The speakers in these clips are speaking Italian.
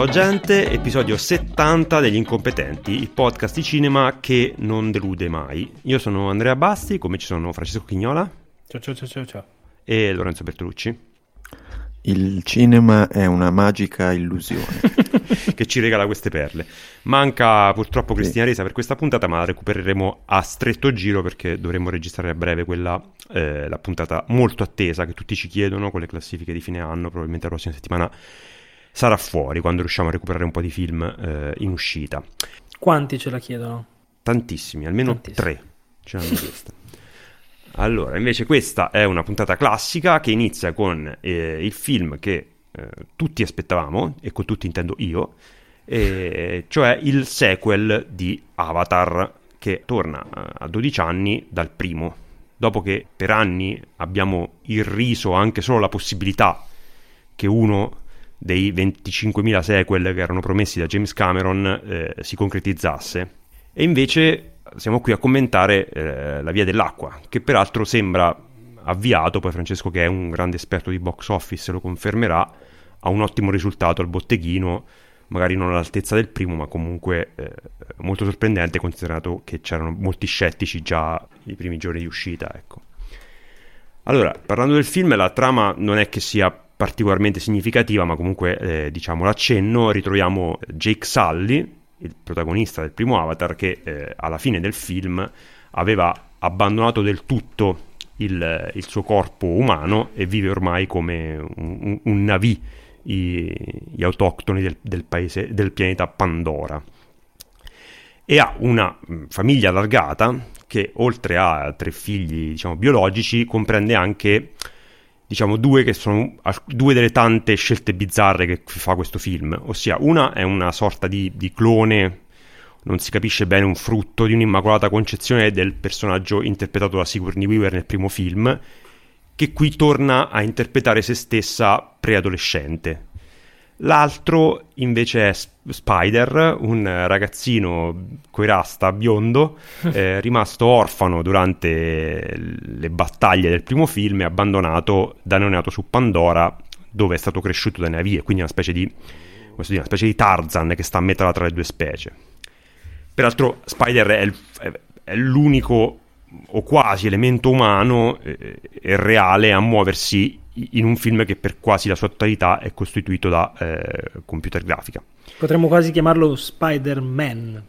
Ciao gente, episodio 70 degli incompetenti, il podcast di cinema che non delude mai. Io sono Andrea Basti, come ci sono Francesco Chignola Ciao ciao ciao ciao ciao. e Lorenzo Bertolucci, Il cinema è una magica illusione. che ci regala queste perle. Manca purtroppo Cristina Resa per questa puntata, ma la recupereremo a stretto giro perché dovremo registrare a breve quella, eh, la puntata molto attesa che tutti ci chiedono con le classifiche di fine anno, probabilmente la prossima settimana sarà fuori quando riusciamo a recuperare un po' di film eh, in uscita. Quanti ce la chiedono? Tantissimi, almeno Tantissimi. tre ce l'hanno chiesta. Allora, invece questa è una puntata classica che inizia con eh, il film che eh, tutti aspettavamo, e con tutti intendo io, eh, cioè il sequel di Avatar che torna eh, a 12 anni dal primo. Dopo che per anni abbiamo irriso anche solo la possibilità che uno dei 25.000 sequel che erano promessi da James Cameron eh, si concretizzasse. E invece siamo qui a commentare eh, La Via dell'Acqua, che peraltro sembra avviato, poi Francesco che è un grande esperto di box office lo confermerà, ha un ottimo risultato al botteghino, magari non all'altezza del primo, ma comunque eh, molto sorprendente considerato che c'erano molti scettici già i primi giorni di uscita, ecco. Allora, parlando del film, la trama non è che sia particolarmente significativa, ma comunque eh, diciamo l'accenno, ritroviamo Jake Sully, il protagonista del primo Avatar, che eh, alla fine del film aveva abbandonato del tutto il, il suo corpo umano e vive ormai come un, un, i- gli autoctoni del, del paese, del pianeta Pandora. E ha una mh, famiglia allargata che oltre a tre figli diciamo, biologici comprende anche diciamo due che sono due delle tante scelte bizzarre che fa questo film. Ossia una è una sorta di, di clone non si capisce bene un frutto di un'immacolata concezione del personaggio interpretato da Sigourney Weaver nel primo film che qui torna a interpretare se stessa preadolescente L'altro invece è Spider, un ragazzino coi rasta biondo, eh, rimasto orfano durante le battaglie del primo film e abbandonato da neonato su Pandora, dove è stato cresciuto dai navi, e quindi una specie di, dire, una specie di Tarzan che sta a metà tra le due specie. Peraltro Spider è, il- è- l'unico o quasi elemento umano eh, e reale a muoversi in un film che per quasi la sua totalità è costituito da eh, computer grafica. Potremmo quasi chiamarlo Spider-Man.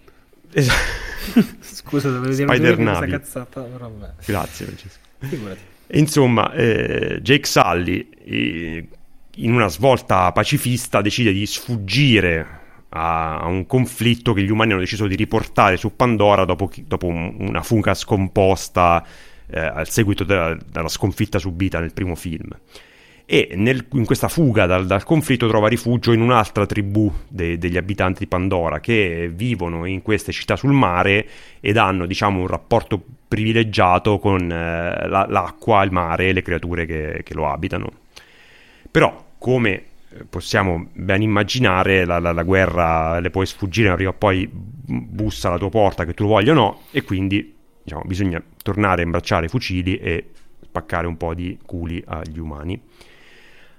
Esatto. Scusa, dovevo dire questa cazzata, però vabbè. Grazie Francesco. Figurati. Insomma, eh, Jake Sully, eh, in una svolta pacifista, decide di sfuggire a, un conflitto che gli umani hanno deciso di riportare su Pandora dopo, dopo un- una fuga scomposta eh, al seguito della, della sconfitta subita nel primo film. E nel- in questa fuga dal, dal conflitto trova rifugio in un'altra tribù de- degli abitanti di Pandora che vivono in queste città sul mare ed hanno, diciamo, un rapporto privilegiato con eh, la- l'acqua, il mare e le creature che, che lo abitano. Però, come eh, possiamo ben immaginare, la, la- la guerra le puoi sfuggire, ma prima poi bussa alla tua porta, che tu lo voglia o no, e quindi diciamo, bisogna tornare a imbracciare i fucili e spaccare un po' di culi agli umani.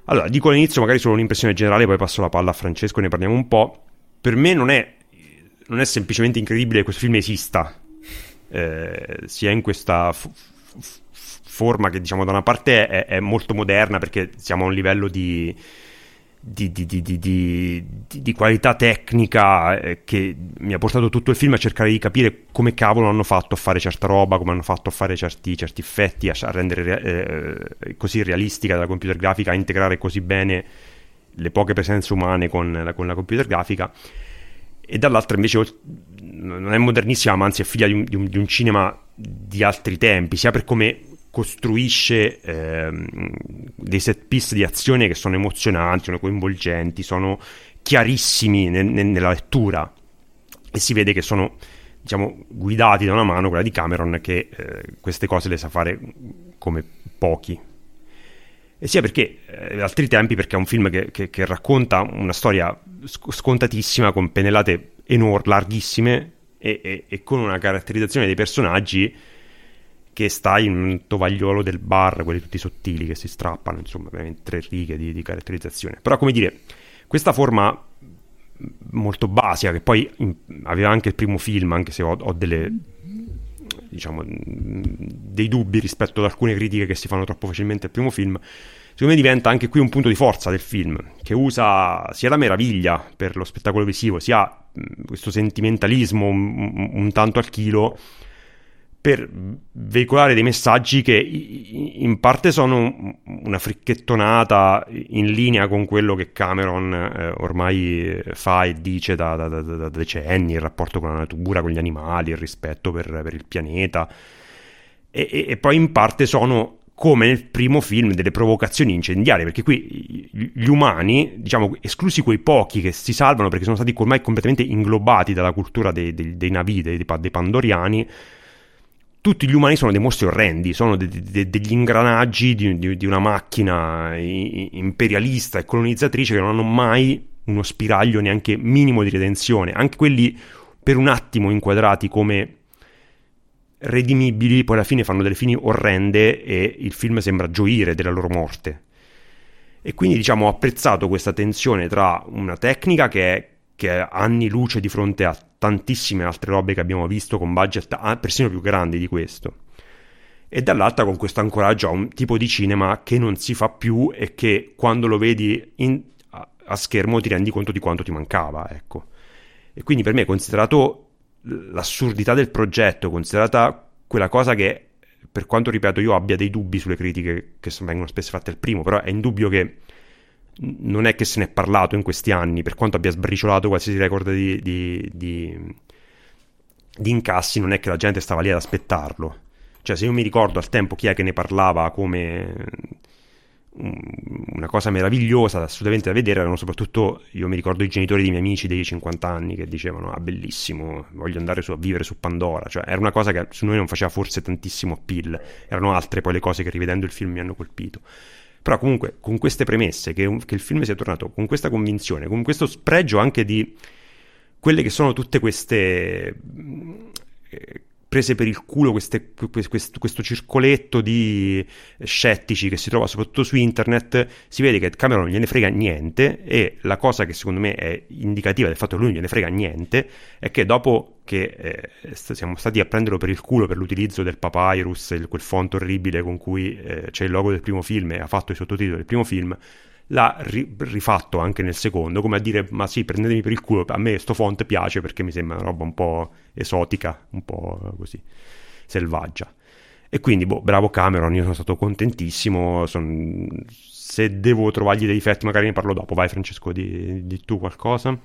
Allora, dico all'inizio magari solo un'impressione generale, poi passo la palla a Francesco e ne parliamo un po'. Per me non è, non è semplicemente incredibile che questo film esista, eh, sia in questa f- f- forma che diciamo da una parte è, è molto moderna perché siamo a un livello di, di, di- di- di- qualità tecnica eh, che mi ha portato tutto il film a cercare di capire come cavolo hanno fatto a fare certa roba, come hanno fatto a fare certi, certi effetti, a, rendere eh, così realistica la computer grafica, a integrare così bene le poche presenze umane con la, con la computer grafica. E dall'altra invece non è modernissima, ma anzi è figlia di un, un- di un cinema di altri tempi, sia per come costruisce ehm, dei set piece di azione che sono emozionanti, sono coinvolgenti, sono chiarissimi nel- nel- nella lettura e si vede che sono diciamo, guidati da una mano, quella di Cameron, che eh, queste cose le sa fare come pochi. E sia perché, eh, altri tempi, perché è un film che, che, che racconta una storia scontatissima, con pennellate enormi, larghissime, e, e, e, con una caratterizzazione dei personaggi che sta in un tovagliolo del bar, quelli tutti sottili che si strappano, insomma, tre righe di, di caratterizzazione. Però, come dire, questa forma molto basica, che poi in, aveva anche il primo film, anche se ho, ho delle diciamo dei dubbi rispetto ad alcune critiche che si fanno troppo facilmente al primo film secondo me diventa anche qui un punto di forza del film che usa sia la meraviglia per lo spettacolo visivo sia questo sentimentalismo un, un tanto al chilo per veicolare dei messaggi che in parte sono una fricchettonata in linea con quello che Cameron eh, ormai fa e dice da, da, da, da, decenni, il rapporto con la natura, con gli animali, il rispetto per, per il pianeta, e, e, e, poi in parte sono come nel primo film delle provocazioni incendiarie, perché qui gli umani, diciamo, esclusi quei pochi che si salvano perché sono stati ormai completamente inglobati dalla cultura dei, dei, dei Navi, dei, dei Pandoriani, tutti gli umani sono dei mostri orrendi, sono de- de- degli ingranaggi di, di, di, una macchina imperialista e colonizzatrice che non hanno mai uno spiraglio neanche minimo di redenzione. Anche quelli per un attimo inquadrati come redimibili, poi alla fine fanno delle fini orrende e il film sembra gioire della loro morte. E quindi diciamo ho apprezzato questa tensione tra una tecnica che è, che è anni luce di fronte a tantissime altre robe che abbiamo visto con budget persino più grandi di questo. E dall'altra con questo ancoraggio a un tipo di cinema che non si fa più e che quando lo vedi in, a, a, schermo ti rendi conto di quanto ti mancava, ecco. E quindi per me, considerato l'assurdità del progetto, considerata quella cosa che, per quanto ripeto, io abbia dei dubbi sulle critiche che vengono spesso fatte al primo, però è indubbio che non è che se ne è parlato in questi anni, per quanto abbia sbriciolato qualsiasi record di, di, di, di, incassi, non è che la gente stava lì ad aspettarlo. Cioè, se io mi ricordo al tempo chi è che ne parlava come una cosa meravigliosa, assolutamente da vedere, erano soprattutto, io mi ricordo i genitori dei miei amici dei 50 anni che dicevano, ah bellissimo, voglio andare su, a vivere su Pandora. Cioè, era una cosa che su noi non faceva forse tantissimo appeal, erano altre poi le cose che rivedendo il film mi hanno colpito. Però comunque con queste premesse, che, che il film sia tornato con questa convinzione, con questo spregio anche di quelle che sono tutte queste... Eh, prese per il culo queste, questo, questo, circoletto di scettici che si trova soprattutto su internet, si vede che Cameron gliene frega niente e la cosa che secondo me è indicativa del fatto che lui non gliene frega niente è che dopo che eh, siamo stati a prenderlo per il culo per l'utilizzo del papyrus, quel font orribile con cui eh, c'è il logo del primo film e ha fatto i sottotitoli del primo film, l'ha ri- rifatto anche nel secondo, come a dire, ma sì, prendetemi per il culo, a me sto font piace perché mi sembra una roba un po' esotica, un po' così, selvaggia. E quindi, boh, bravo Cameron, io sono stato contentissimo, son... se devo trovargli dei difetti magari ne parlo dopo, vai Francesco, di, di tu qualcosa?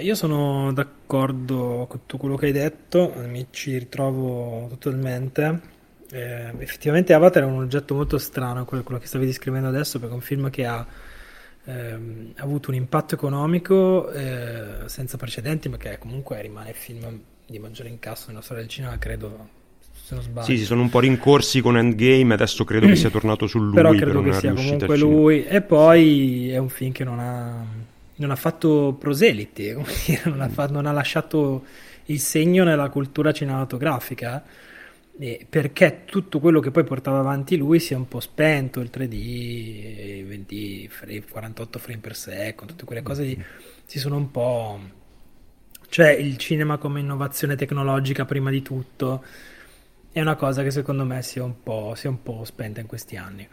Io sono d'accordo con tutto quello che hai detto, mi ci ritrovo totalmente eh, effettivamente Avatar è un oggetto molto strano, quello, quello, che stavi descrivendo adesso, perché è un film che ha ehm, avuto un impatto economico eh, senza precedenti, ma che comunque rimane il film di maggiore incasso nella storia del cinema, credo. Se non sbaglio. Sì, si sono un po' rincorsi con Endgame, adesso credo che sia tornato su lui. Però credo per che sia comunque lui. E poi è un film che non ha, non ha fatto proseliti, non ha, non ha lasciato il segno nella cultura cinematografica perché tutto quello che poi portava avanti lui si è un po' spento, il 3D, 20 frame, 48 frame per secondo, tutte quelle cose lì si sono un po'... Cioè il cinema come innovazione tecnologica prima di tutto è una cosa che secondo me si è un po', è un po spenta in questi anni.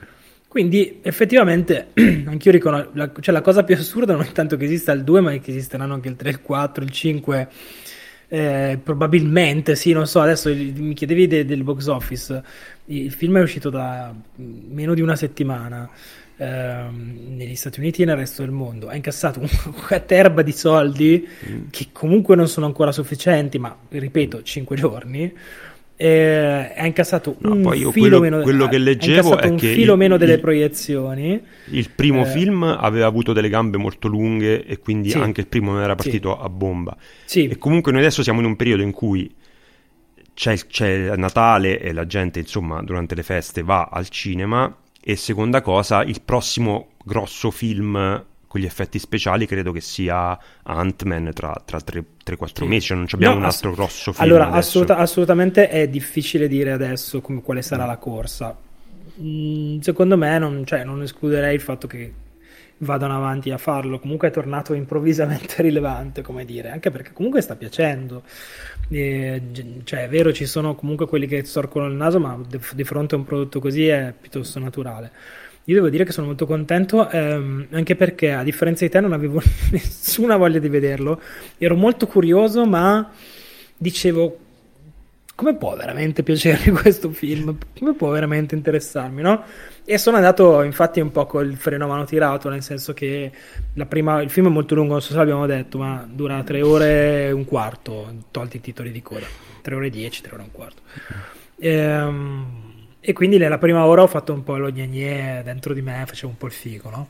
Quindi effettivamente anch'io riconosco, la, cioè la cosa più assurda non è tanto che esista il 2, ma che esisteranno anche il 3, il 4, il 5 eh, probabilmente, sì, non so, adesso mi chiedevi de- del box office, il film è uscito da meno di una settimana ehm, negli Stati Uniti e nel resto del mondo, ha incassato una terba di soldi mm. che comunque non sono ancora sufficienti, ma ripeto, 5 giorni. Eh, ha incassato No, un poi io filo quello- meno quello che ha leggevo è un che filo il- meno delle il- proiezioni Il primo Eh. film aveva avuto delle gambe molto lunghe e quindi Sì. anche il primo non era Sì. partito a bomba. sì E comunque noi adesso siamo in un periodo in cui c'è, c'è Natale e la gente, insomma, durante le feste va al cinema e seconda cosa, il prossimo grosso film gli effetti speciali credo che sia Ant-Man tra, tra 3-4 Sì. mesi, cioè non abbiamo No, un ass- altro grosso film Allora, assoluta- assolutamente è difficile dire adesso come, quale sarà la corsa. Mm, secondo me non, cioè, non escluderei il fatto che vadano avanti a farlo. Comunque è tornato improvvisamente rilevante, come dire, anche perché comunque sta piacendo. G- cioè, è vero, ci sono comunque quelli che storcono il naso, ma di fronte a un prodotto così è piuttosto naturale. Io devo dire che sono molto contento, ehm, anche perché a differenza di te non avevo nessuna voglia di vederlo. Ero molto curioso, ma dicevo, come può veramente piacermi questo film? Come può veramente interessarmi, no? E sono andato infatti un po' col freno a mano tirato, nel senso che prima, il film è molto lungo, non so se l'abbiamo detto, ma dura tre ore e un quarto, tolti i titoli di coda. Tre ore e dieci, tre ore e un quarto. Ehm, e quindi nella prima ora ho fatto un po' lo gnagnè dentro di me, facevo un po' il figo, no?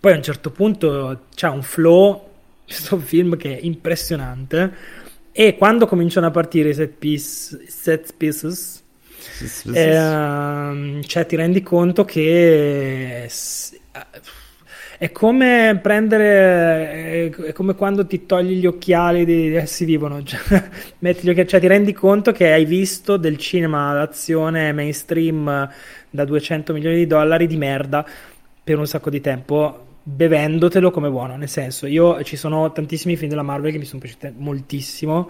Poi a un certo punto c'è un flow, questo film che è impressionante, e quando cominciano a partire i set, piece, set pieces, ehm, cioè ti rendi conto che è come prendere, è come quando ti togli gli occhiali di essi vivono, cioè, occhiali, cioè ti rendi conto che hai visto del cinema d'azione mainstream da 200 milioni di dollari di merda per un sacco di tempo bevendotelo come buono, nel senso io ci sono tantissimi film della Marvel che mi sono piaciuti moltissimo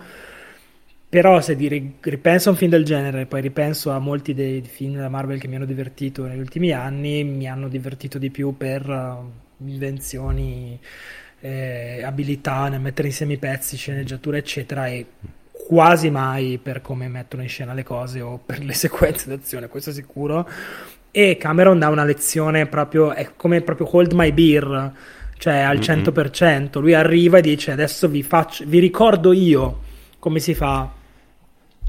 però se di- ri- ripenso a un film del genere, poi ripenso a molti dei film della Marvel che mi hanno divertito negli ultimi anni, mi hanno divertito di più per uh, invenzioni, eh, abilità nel mettere insieme i pezzi, sceneggiatura, eccetera, e quasi mai per come mettono in scena le cose o per le sequenze d'azione, questo sicuro. E Cameron dà una lezione proprio, è come proprio Hold My Beer, cioè al Mhm. 100%. Lui arriva e dice adesso vi faccio, vi ricordo io come si fa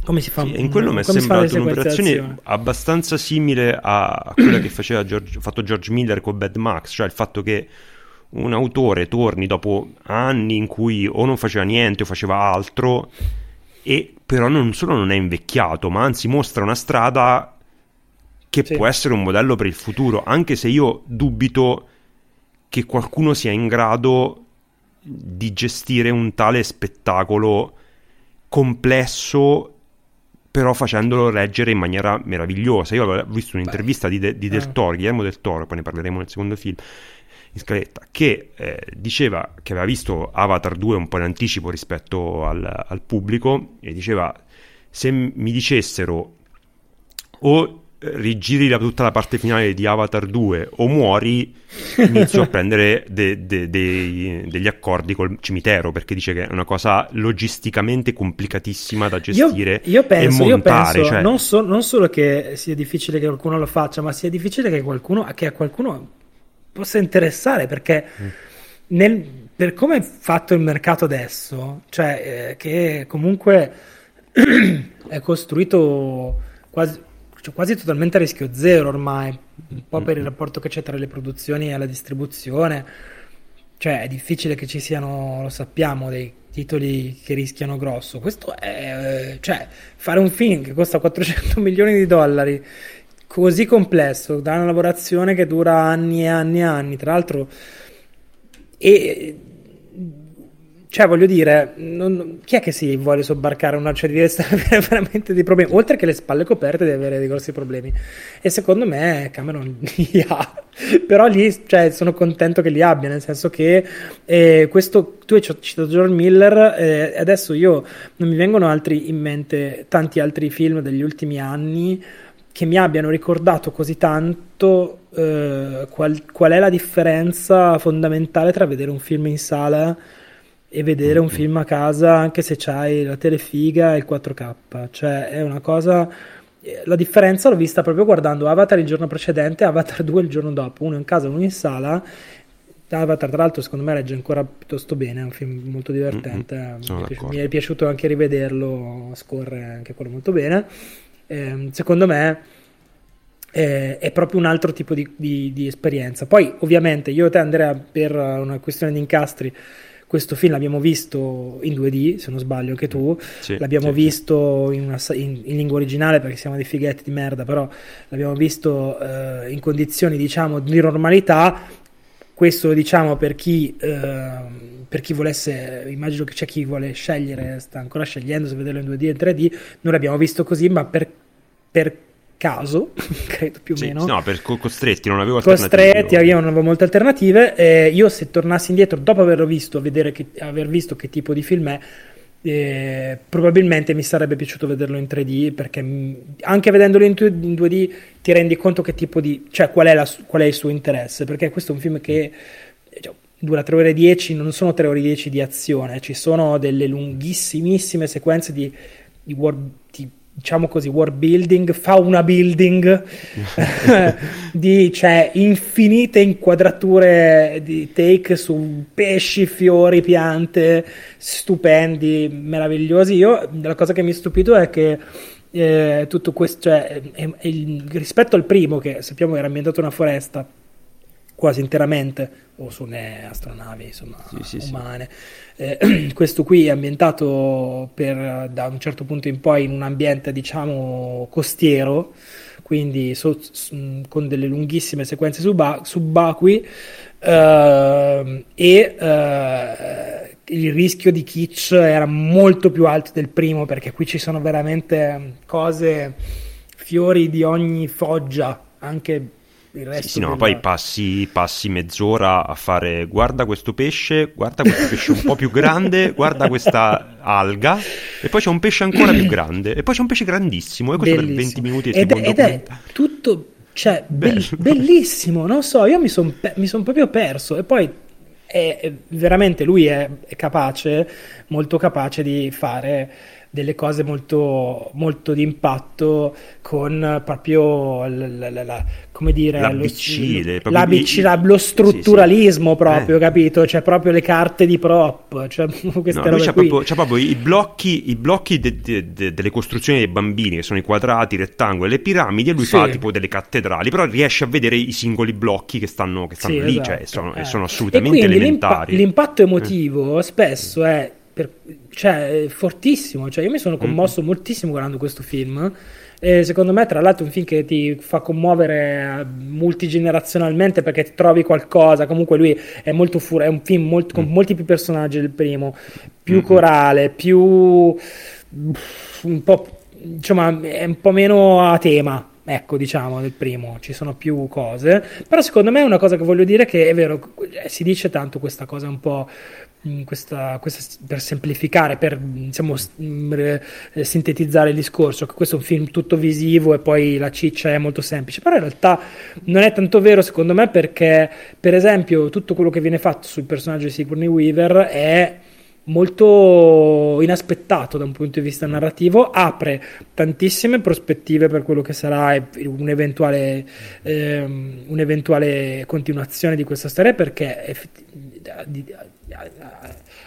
come si fa Sì, in quello mi è sembrato un'operazione abbastanza simile a a quella che faceva George, fatto George Miller con Bad Max, cioè il fatto che un autore torni dopo anni in cui o non faceva niente o faceva altro e però non solo non è invecchiato, ma anzi mostra una strada che Sì. può essere un modello per il futuro, anche se io dubito che qualcuno sia in grado di gestire un tale spettacolo complesso però facendolo leggere in maniera meravigliosa. Io avevo visto un'intervista di, De- di Del eh. Toro, Guillermo Del Toro, poi ne parleremo nel secondo film, in scaletta, che eh, diceva che aveva visto Avatar 2 un po' in anticipo rispetto al, al pubblico e diceva se mi dicessero o rigiri la- tutta la parte finale di Avatar 2 o muori, inizio a prendere de- de- dei- degli accordi col cimitero perché dice che è una cosa logisticamente complicatissima da Io, gestire io penso, e io montare. penso cioè- non, so- non solo che sia difficile che qualcuno lo faccia, ma sia difficile che, qualcuno, che a qualcuno possa interessare perché Mm. nel- per come è fatto il mercato adesso, cioè eh, che comunque è costruito quasi, cioè, quasi totalmente a rischio zero ormai, un po' per il rapporto che c'è tra le produzioni e la distribuzione. Cioè, è difficile che ci siano, lo sappiamo, dei titoli che rischiano grosso. Questo è, eh, cioè, fare un film che costa 400 milioni di dollari, così complesso, da una lavorazione che dura anni e anni e anni, tra l'altro, e cioè, voglio dire, non- chi è che si vuole sobbarcare una cioè, deve stare avere veramente dei problemi, oltre che le spalle coperte, deve avere dei grossi problemi. E secondo me Cameron li ha, però lì cioè, sono contento che li abbia, nel senso che eh, questo, tu hai citato George Miller, eh, adesso io non mi vengono altri in mente tanti altri film degli ultimi anni che mi abbiano ricordato così tanto eh, qual, qual è la differenza fondamentale tra vedere un film in sala e vedere un film a casa anche se c'hai la telefiga e il 4K, cioè è una cosa eh, la differenza l'ho vista proprio guardando Avatar il giorno precedente e Avatar 2 il giorno dopo, uno in casa e uno in sala. Avatar, tra l'altro, secondo me regge ancora piuttosto bene. È un film molto divertente. Mm-hmm, mi, è piaciuto, mi, è piaciuto anche rivederlo. Scorre anche quello molto bene. Eh, secondo me eh, è proprio un altro tipo di, di, di, esperienza. Poi, ovviamente, io e te, Andrea, per una questione di incastri, questo film l'abbiamo visto in 2D, se non sbaglio, anche tu. Sì, l'abbiamo sì, visto in, una, in, in, lingua originale perché siamo dei fighetti di merda, però l'abbiamo visto eh, in condizioni, diciamo, di normalità questo diciamo per chi, eh, per chi volesse, immagino che c'è chi vuole scegliere, sta ancora scegliendo se vederlo in 2D o in 3D, noi l'abbiamo visto così, ma per, per caso, credo più o sì, meno. No, per costretti, non avevo. Costretti, io non avevo molte alternative. Eh, io se tornassi indietro, dopo averlo visto, vedere che, aver visto che tipo di film è, eh, probabilmente mi sarebbe piaciuto vederlo in 3D perché anche vedendolo in 2D ti rendi conto che tipo di cioè qual è, la, qual è il suo interesse perché questo è un film che cioè, dura 3 ore e 10 non sono 3 ore e 10 di azione ci sono delle lunghissimissime sequenze di, di, war, di diciamo così, world building, fauna building, di cioè, infinite inquadrature di take su pesci, fiori, piante, stupendi, meravigliosi. Io, la cosa che mi ha stupito è che eh, tutto questo, cioè, è, è il, rispetto al primo, che sappiamo era ambientato in una foresta quasi interamente, o su astronavi, insomma, sì, sì, umane. Sì eh, questo qui è ambientato per, da un certo punto in poi in un ambiente diciamo costiero, quindi so, con delle lunghissime sequenze suba, subacquei eh, e eh, il rischio di kitsch era molto più alto del primo perché qui ci sono veramente cose, fiori di ogni foggia, anche il resto. Sì, sì no, della... poi passi, passi, mezz'ora a fare guarda questo pesce, guarda questo pesce un po' più grande, guarda questa alga, e poi c'è un pesce ancora più grande, e poi c'è un pesce grandissimo, e questo Bellissimo. per 20 minuti ed, è, ed è tutto cioè, be- bellissimo, non so, io mi sono pe- son proprio perso, e poi è, è, veramente lui è, è capace, molto capace di fare delle cose molto, molto di impatto con proprio la, la, la, come dire l'ABC, lo, l'ABC i, lo strutturalismo sì, sì. proprio, eh. capito? Cioè proprio le carte di prop, cioè queste no, robe c'ha proprio, c'ha proprio, i blocchi, i blocchi de, de, de, delle costruzioni dei bambini, che sono i quadrati, i rettangoli, le piramidi, e lui sì. fa tipo delle cattedrali, però riesce a vedere i singoli blocchi che stanno, che stanno lì, cioè esatto. cioè sono, eh. sono assolutamente elementari. L'impa- l'impatto emotivo eh. spesso è per, cioè, fortissimo. Cioè, io mi sono commosso mm. moltissimo guardando questo film. E secondo me, tra l'altro, è un film che ti fa commuovere eh, multigenerazionalmente perché ti trovi qualcosa. Comunque, lui è molto fur- è un film molto, con mm. molti più personaggi del primo, più mm-hmm. corale, più un po'. Insomma, è un po' meno a tema ecco diciamo del primo ci sono più cose però secondo me una cosa che voglio dire è che è vero si dice tanto questa cosa un po' questa, questa, per semplificare, per diciamo, sintetizzare il discorso, che questo è un film tutto visivo e poi la ciccia è molto semplice, però in realtà non è tanto vero secondo me perché per esempio tutto quello che viene fatto sul personaggio di Sigourney Weaver è molto inaspettato da un punto di vista narrativo, apre tantissime prospettive per quello che sarà un'eventuale, ehm, un'eventuale continuazione di questa storia perché effettivamente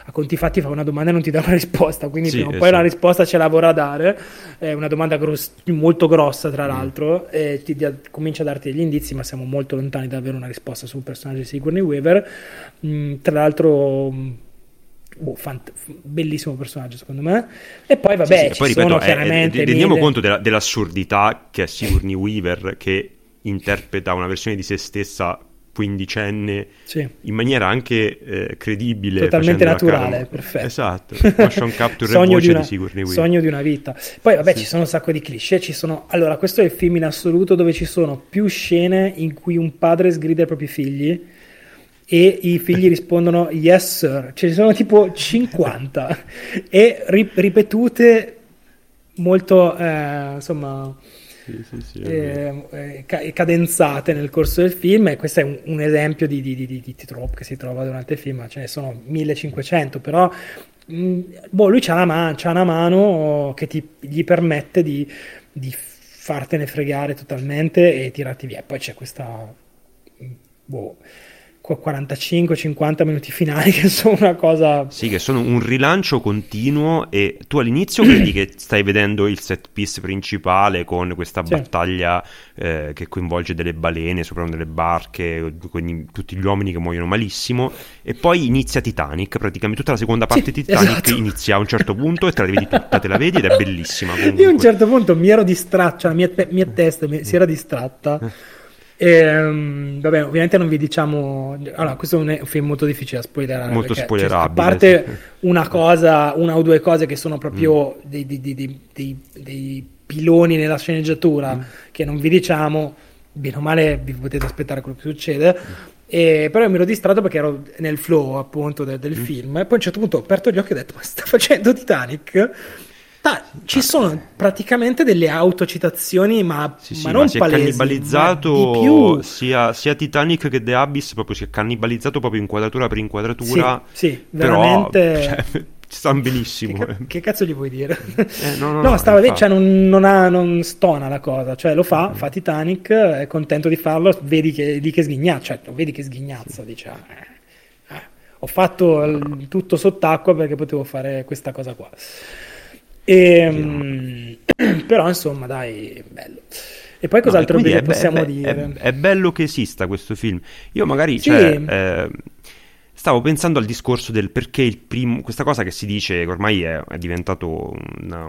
a conti fatti fa una domanda e non ti dà una risposta, quindi sì, prima o poi sì. la risposta ce la vorrà dare, è una domanda gross- molto grossa tra mm. l'altro, mm. e ti, ti, comincia a darti degli indizi, ma siamo molto lontani da avere una risposta sul personaggio di Sigourney Weaver, mm, tra l'altro... Mm, boh, fant- bellissimo personaggio secondo me e poi vabbè sì, sì, poi, ripeto, chiaramente eh, rendiamo mille... conto della, dell'assurdità che è Sigourney Weaver che interpreta una versione di se stessa quindicenne sì. in maniera anche eh, credibile. Totalmente naturale, perfetto. Esatto, motion capture sogno di, una, di Sigourney Weaver. Sogno di una vita. Poi vabbè sì. ci sono un sacco di cliché, ci sono... Allora, questo è il film in assoluto dove ci sono più scene in cui un padre sgrida i propri figli e i figli rispondono yes sir, ce ne sono tipo 50 e ri- ripetute molto, eh, insomma sì, sì, sì, eh, eh, cadenzate nel corso del film e questo è un, un esempio di, di, di, di, trope che si trova durante il film, ce ne sono 1500 però mh, boh, lui ha una, man- una, mano che ti, gli permette di, fartene fregare totalmente e tirarti via. Poi c'è questa boh, 45-50 minuti finali che sono una cosa... Sì, che sono un rilancio continuo e tu all'inizio credi che stai vedendo il set piece principale con questa sì. battaglia eh, che coinvolge delle balene sopra delle barche, quindi tutti gli uomini che muoiono malissimo e poi inizia Titanic, praticamente tutta la seconda parte di Titanic esatto. inizia a un certo punto e te la vedi tutta, te la vedi ed è bellissima. Comunque. Io a un certo punto mi ero distratto, cioè la mia, te- mia testa mi, si era distratta eh. E, um, vabbè, ovviamente non vi diciamo. Allora, questo è un film molto difficile da spoilerare. Molto perché, spoilerabile. Cioè, a parte sì. una cosa, una o due cose che sono proprio mm. dei, dei, dei, dei, piloni nella sceneggiatura mm. che non vi diciamo, bene o male vi potete aspettare quello che succede. Mm. E, però mi ero distratto perché ero nel flow appunto del, del mm. film. E poi a un certo punto ho aperto gli occhi e ho detto: Ma sta facendo Titanic? Ah, ci sono praticamente delle autocitazioni, ma, sì, sì, ma non ma si palesi, è cannibalizzato sia, sia, Titanic che The Abyss, proprio si è cannibalizzato proprio inquadratura per inquadratura. Sì, sì veramente. Però, cioè, ci stanno benissimo. Che, che, cazzo gli vuoi dire? Eh, no, no, no, stava lì, cioè non, non, ha, non, stona la cosa, cioè lo fa, mm. fa Titanic, è contento di farlo, vedi che, lì che sghignazza, cioè vedi che sghignazza, dice, eh, eh, ho fatto tutto sott'acqua perché potevo fare questa cosa qua. E, um, però insomma, dai, bello. E poi cos'altro no, possiamo è, dire? È, è, bello che esista questo film. Io magari, sì. cioè, eh, stavo pensando al discorso del perché il primo, questa cosa che si dice che ormai è, è diventato una,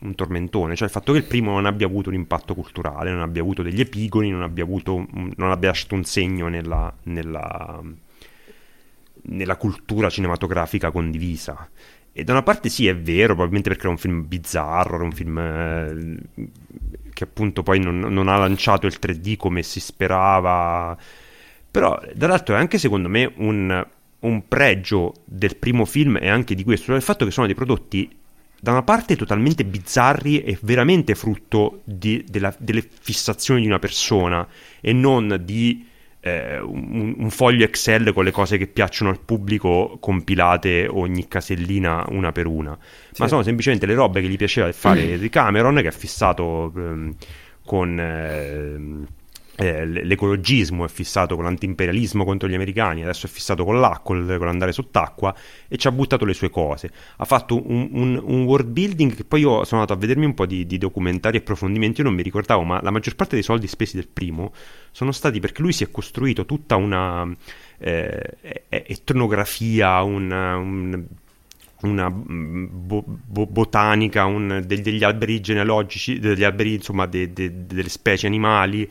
un tormentone, cioè il fatto che il primo non abbia avuto un impatto culturale, non abbia avuto degli epigoni, non abbia, avuto, non abbia lasciato un segno nella, nella, nella cultura cinematografica condivisa. E da una parte sì, è vero, probabilmente perché era un film bizzarro, era un film eh, che appunto poi non, non, ha lanciato il 3D come si sperava. Però dall'altro è anche secondo me un, un pregio del primo film e anche di questo, cioè il fatto che sono dei prodotti da una parte totalmente bizzarri e veramente frutto di, della, delle fissazioni di una persona e non di eh, un, un, foglio Excel con le cose che piacciono al pubblico compilate ogni casellina una per una, sì. ma sono semplicemente le robe che gli piaceva fare di Cameron che ha fissato ehm, con... Eh, eh, l'ecologismo è fissato con l'antiimperialismo contro gli americani, adesso è fissato con l'acqua, con l'andare sott'acqua e ci ha buttato le sue cose. Ha fatto un, un, un world building che poi io sono andato a vedermi un po' di, di, documentari e approfondimenti, io non mi ricordavo, ma la maggior parte dei soldi spesi del primo sono stati perché lui si è costruito tutta una eh, etnografia, una, un, una bo, bo, botanica, un, degli alberi genealogici, degli alberi insomma de, de, delle specie animali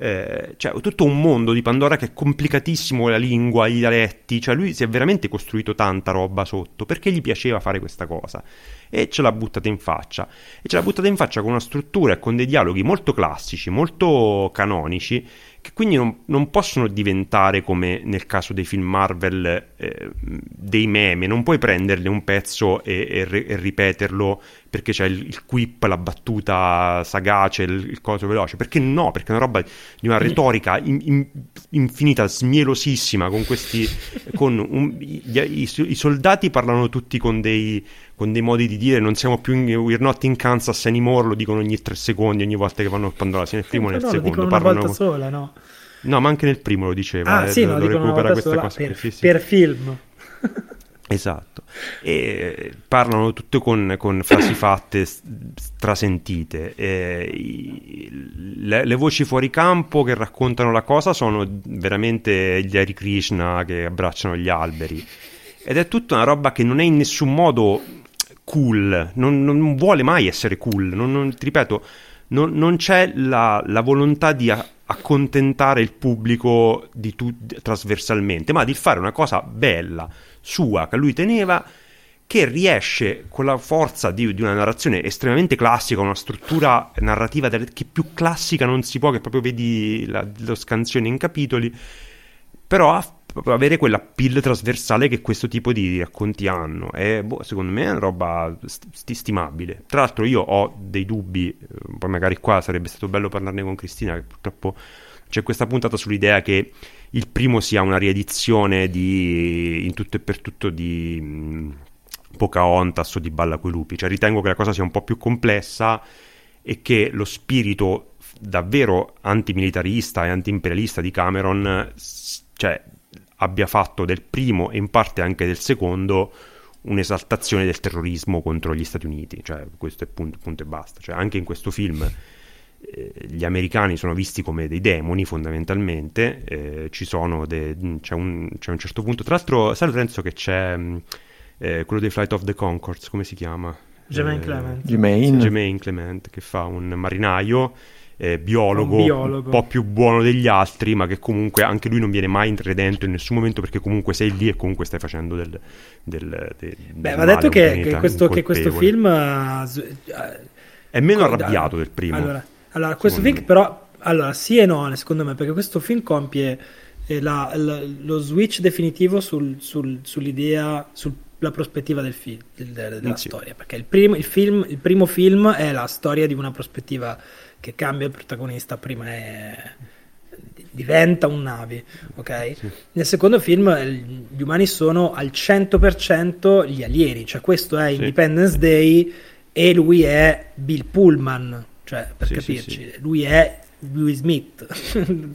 eh, cioè tutto un mondo di Pandora che è complicatissimo la lingua, i dialetti, cioè lui si è veramente costruito tanta roba sotto perché gli piaceva fare questa cosa e ce l'ha buttata in faccia. E ce l'ha buttata in faccia con una struttura e con dei dialoghi molto classici, molto canonici che quindi non, non, possono diventare come nel caso dei film Marvel eh, dei meme, non puoi prenderle un pezzo e, e, e ripeterlo perché c'è il, il, quip, la battuta sagace, il, il, coso veloce, perché no, perché è una roba di una retorica in, in, infinita, smielosissima, con questi, con un, i, i, i, soldati parlano tutti con dei, con dei modi di dire, non siamo più in, we're not in Kansas anymore, lo dicono ogni tre secondi, ogni volta che vanno a Pandora, sia nel primo che nel no, secondo. Lo parlano... una volta sola, no? No, ma anche nel primo lo diceva. Ah, eh, sì, lo, lo recupera questa sola, cosa. Per, sì, sì. per film. Esatto, e parlano tutte con, con frasi fatte strasentite. Le, le, voci fuori campo che raccontano la cosa sono veramente gli Hari Krishna che abbracciano gli alberi. Ed è tutta una roba che non è in nessun modo cool, non, non vuole mai essere cool. Non, non, ti ripeto, non, non c'è la, la, volontà di accontentare il pubblico di tu, trasversalmente, ma di fare una cosa bella, sua, che lui teneva, che riesce con la forza di, di una narrazione estremamente classica, una struttura narrativa del, che più classica non si può, che proprio vedi la, lo scansione in capitoli, però ha avere quella pill trasversale che questo tipo di racconti hanno. E boh, secondo me è una roba st- stimabile. Tra l'altro, io ho dei dubbi, eh, poi magari qua sarebbe stato bello parlarne con Cristina, che purtroppo c'è questa puntata sull'idea che il primo sia una riedizione di in tutto e per tutto di mh, Pocahontas o di Balla coi lupi. Cioè, ritengo che la cosa sia un po' più complessa e che lo spirito davvero antimilitarista e antiimperialista di Cameron cioè, abbia fatto del primo e in parte anche del secondo un'esaltazione del terrorismo contro gli Stati Uniti, cioè questo è punto, punto e basta, cioè, anche in questo film gli americani sono visti come dei demoni fondamentalmente, eh, ci sono de- c'è, un, c'è, un, certo punto, tra l'altro sai Lorenzo che c'è mm, eh, quello dei Flight of the Concords, come si chiama? Germain Clement. Germain. Germain Clement che fa un marinaio eh, biologo, un biologo, un po' più buono degli altri, ma che comunque anche lui non viene mai intredento in nessun momento perché comunque sei lì e comunque stai facendo del, del, del Beh, va detto che, che, questo, che, questo, film uh, è meno arrabbiato del primo. Allora, allora questo film però allora, sì e no, secondo me, perché questo film compie eh, la, la, lo switch definitivo sul, sul, sull'idea, sulla prospettiva del film, del, della sì. storia, perché il primo, il, film, il primo film è la storia di una prospettiva che cambia il protagonista, prima è diventa un Navi, ok? Sì. Nel secondo film gli umani sono al 100% gli alieni, cioè questo è sì. Independence Day e lui è Bill Pullman, cioè per sì, capirci, lui è Will Smith.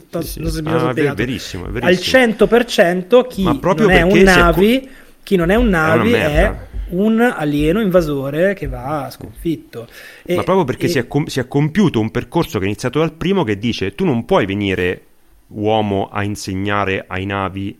so se mi ah, spiegato. Verissimo, verissimo. Al 100% chi non è un Navi, co- chi non è un Navi è, è un alieno invasore che va sconfitto. E, Ma proprio perché e... si, è com- si, è compiuto un percorso che è iniziato dal primo che dice tu non puoi venire uomo a insegnare ai navi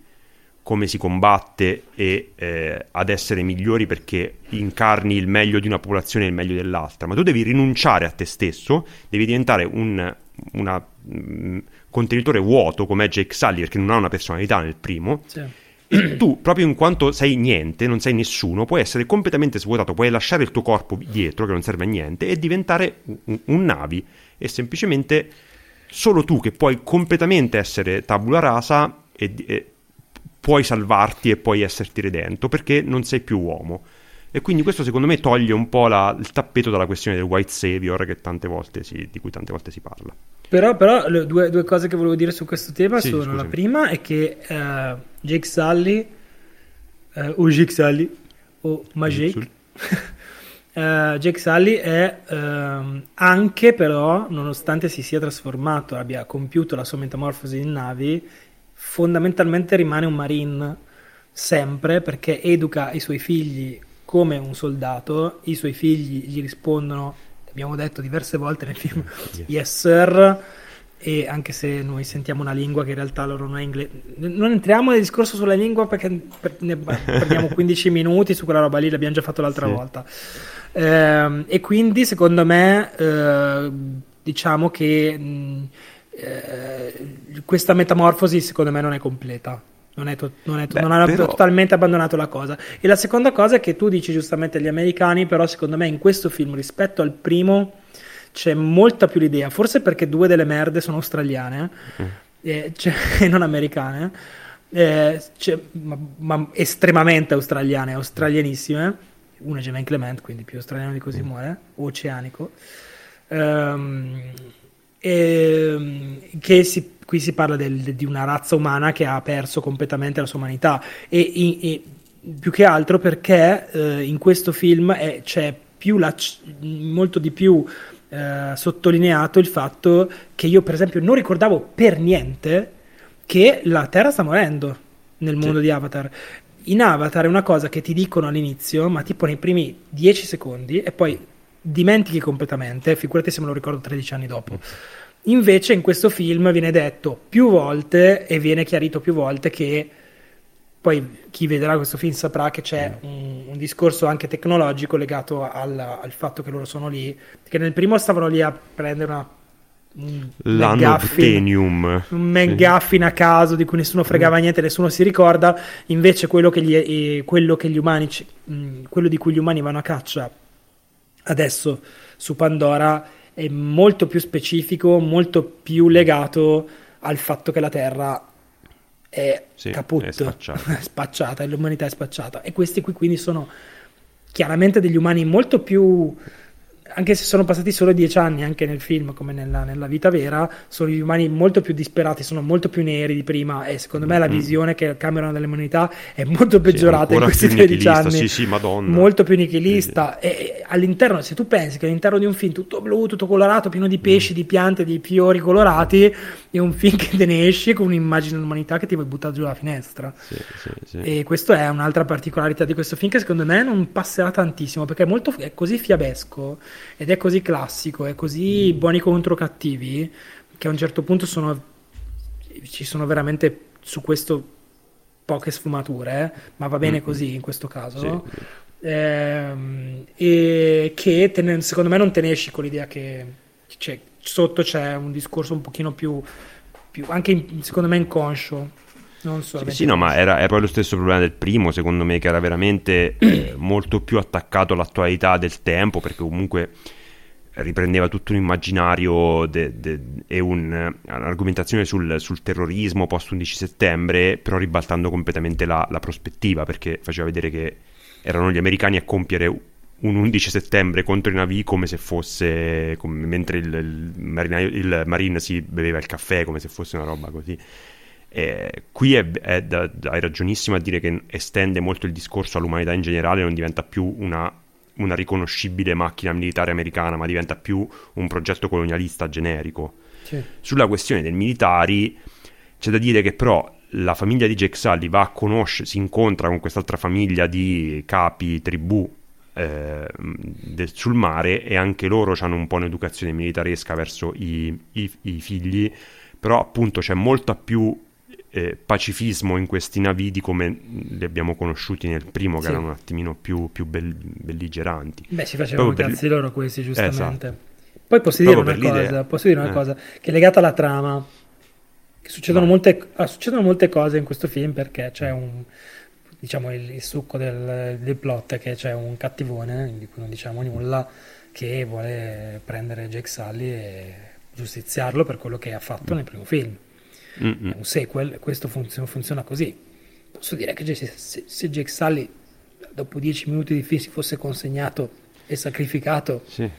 come si combatte e eh, ad essere migliori perché incarni il meglio di una popolazione e il meglio dell'altra, ma tu devi rinunciare a te stesso, devi diventare un una, mm, contenitore vuoto come è Jake Sully perché non ha una personalità nel primo. Sì e tu, proprio in quanto sei niente, non sei nessuno, puoi essere completamente svuotato, puoi lasciare il tuo corpo dietro, che non serve a niente, e diventare un, un navi. E semplicemente solo tu che puoi completamente essere tabula rasa e, e puoi salvarti e puoi esserti redento, perché non sei più uomo. E quindi questo secondo me toglie un po' la, il tappeto dalla questione del white savior si, di cui tante volte si parla. Però, però le due, due, cose che volevo dire su questo tema sì, sono scusami. la prima è che uh, Jake Sully uh, o Jake Sully o Majake uh, Jake Sully è uh, anche però nonostante si sia trasformato abbia compiuto la sua metamorfosi in navi fondamentalmente rimane un marine sempre perché educa i suoi figli come un soldato, i suoi figli gli rispondono, abbiamo detto diverse volte nel film, yes sir, e anche se noi sentiamo una lingua che in realtà loro non è inglese, non entriamo nel discorso sulla lingua perché ne perdiamo 15 minuti su quella roba lì, l'abbiamo già fatto l'altra sì. volta. Eh, e quindi secondo me eh, diciamo che mh, eh, questa metamorfosi secondo me non è completa non, è to- non, è to- Beh, non hanno però... totalmente abbandonato la cosa. E la seconda cosa è che tu dici giustamente agli americani, però secondo me in questo film rispetto al primo c'è molta più l'idea, forse perché due delle merde sono australiane mm. eh, cioè, e non americane, eh, cioè, ma, ma, estremamente australiane, australianissime. Una è Jermaine Clement, quindi più australiano di così mm. muore, oceanico. Um, e, che si qui si parla del, di una razza umana che ha perso completamente la sua umanità e, e, più che altro perché eh, in questo film è, c'è più la, molto di più eh, sottolineato il fatto che io per esempio non ricordavo per niente che la Terra sta morendo nel mondo sì. di Avatar in Avatar è una cosa che ti dicono all'inizio ma tipo nei primi 10 secondi e poi dimentichi completamente figurati se me lo ricordo 13 anni dopo Invece in questo film viene detto più volte e viene chiarito più volte che poi chi vedrà questo film saprà che c'è un, un discorso anche tecnologico legato al, al, fatto che loro sono lì, che nel primo stavano lì a prendere una un L'anobtenium un McGuffin sì. a caso di cui nessuno fregava niente, nessuno si ricorda. Invece, quello che gli, eh, quello che gli umani, quello di cui gli umani vanno a caccia adesso su Pandora è molto più specifico, molto più legato al fatto che la Terra è sì, caput, è spacciata. spacciata, e l'umanità è spacciata. E questi qui quindi sono chiaramente degli umani molto più anche se sono passati solo dieci anni, anche nel film come nella, nella, vita vera, sono gli umani molto più disperati, sono molto più neri di prima e secondo me la mm. visione che Cameron ha dell'umanità è molto peggiorata sì, in questi 13 anni. Sì, sì, madonna. Molto più nichilista. Sì, e all'interno, se tu pensi che all'interno di un film tutto blu, tutto colorato, pieno di pesci, mm. di piante, di fiori colorati, è un film che te ne esci con un'immagine dell'umanità che ti vuoi buttare giù dalla finestra. E questa è un'altra particolarità di questo film che secondo me non passerà tantissimo perché è, molto, è così fiabesco ed è così classico, è così mm. buoni contro cattivi che a un certo punto sono, ci sono veramente su questo poche sfumature, ma va bene mm. così in questo caso. Sì. Ehm, e che ne, secondo me non te ne esci con l'idea che c'è, sotto c'è un discorso un pochino più, più anche in, secondo me inconscio non so. Sì, sì no, ma era, era, poi lo stesso problema del primo, secondo me, che era veramente eh, molto più attaccato all'attualità del tempo, perché comunque riprendeva tutto un immaginario de, de, e un, un'argomentazione sul, sul, terrorismo post 11 settembre, però ribaltando completamente la, la, prospettiva, perché faceva vedere che erano gli americani a compiere un 11 settembre contro i navi come se fosse, come, mentre il, il, marinaio, il marine si beveva il caffè, come se fosse una roba così. Eh, qui è, è da, hai ragionissimo a dire che estende molto il discorso all'umanità in generale, non diventa più una, una, riconoscibile macchina militare americana, ma diventa più un progetto colonialista generico. Sì. Sulla questione dei militari c'è da dire che però la famiglia di Jake Sully va a conoscere, si incontra con quest'altra famiglia di capi, tribù eh, del, sul mare e anche loro hanno un po' un'educazione militaresca verso i, i, i figli, però appunto c'è molta più eh, pacifismo in questi navidi come li abbiamo conosciuti nel primo, che sì. erano un attimino più, più bell- belligeranti. Beh, si facevano i cazzi loro questi, giustamente. Esatto. Poi posso dire, una cosa, posso dire una eh. cosa, che è legata alla trama, che succedono molte, ah, succedono molte, cose in questo film perché c'è un, diciamo, il, il succo del, del plot è che c'è un cattivone, di cui non diciamo nulla, che vuole prendere Jake Sully e giustiziarlo per quello che ha fatto nel primo film. Mm-mm. è un sequel, questo funziona, funziona così. Posso dire che se, se Jake Sully dopo dieci minuti di film si fosse consegnato e sacrificato... Sì.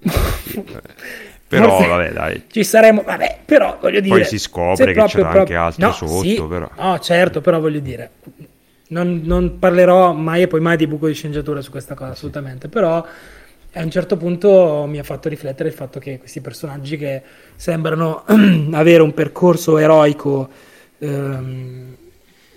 però vabbè dai. ci saremo vabbè però voglio dire poi si scopre che c'era proprio... anche altro no, sotto sì, però. No certo però voglio dire non, non, parlerò mai e poi mai di buco di sceneggiatura su questa cosa assolutamente. Però a un certo punto mi ha fatto riflettere il fatto che questi personaggi che sembrano avere un percorso eroico, ehm,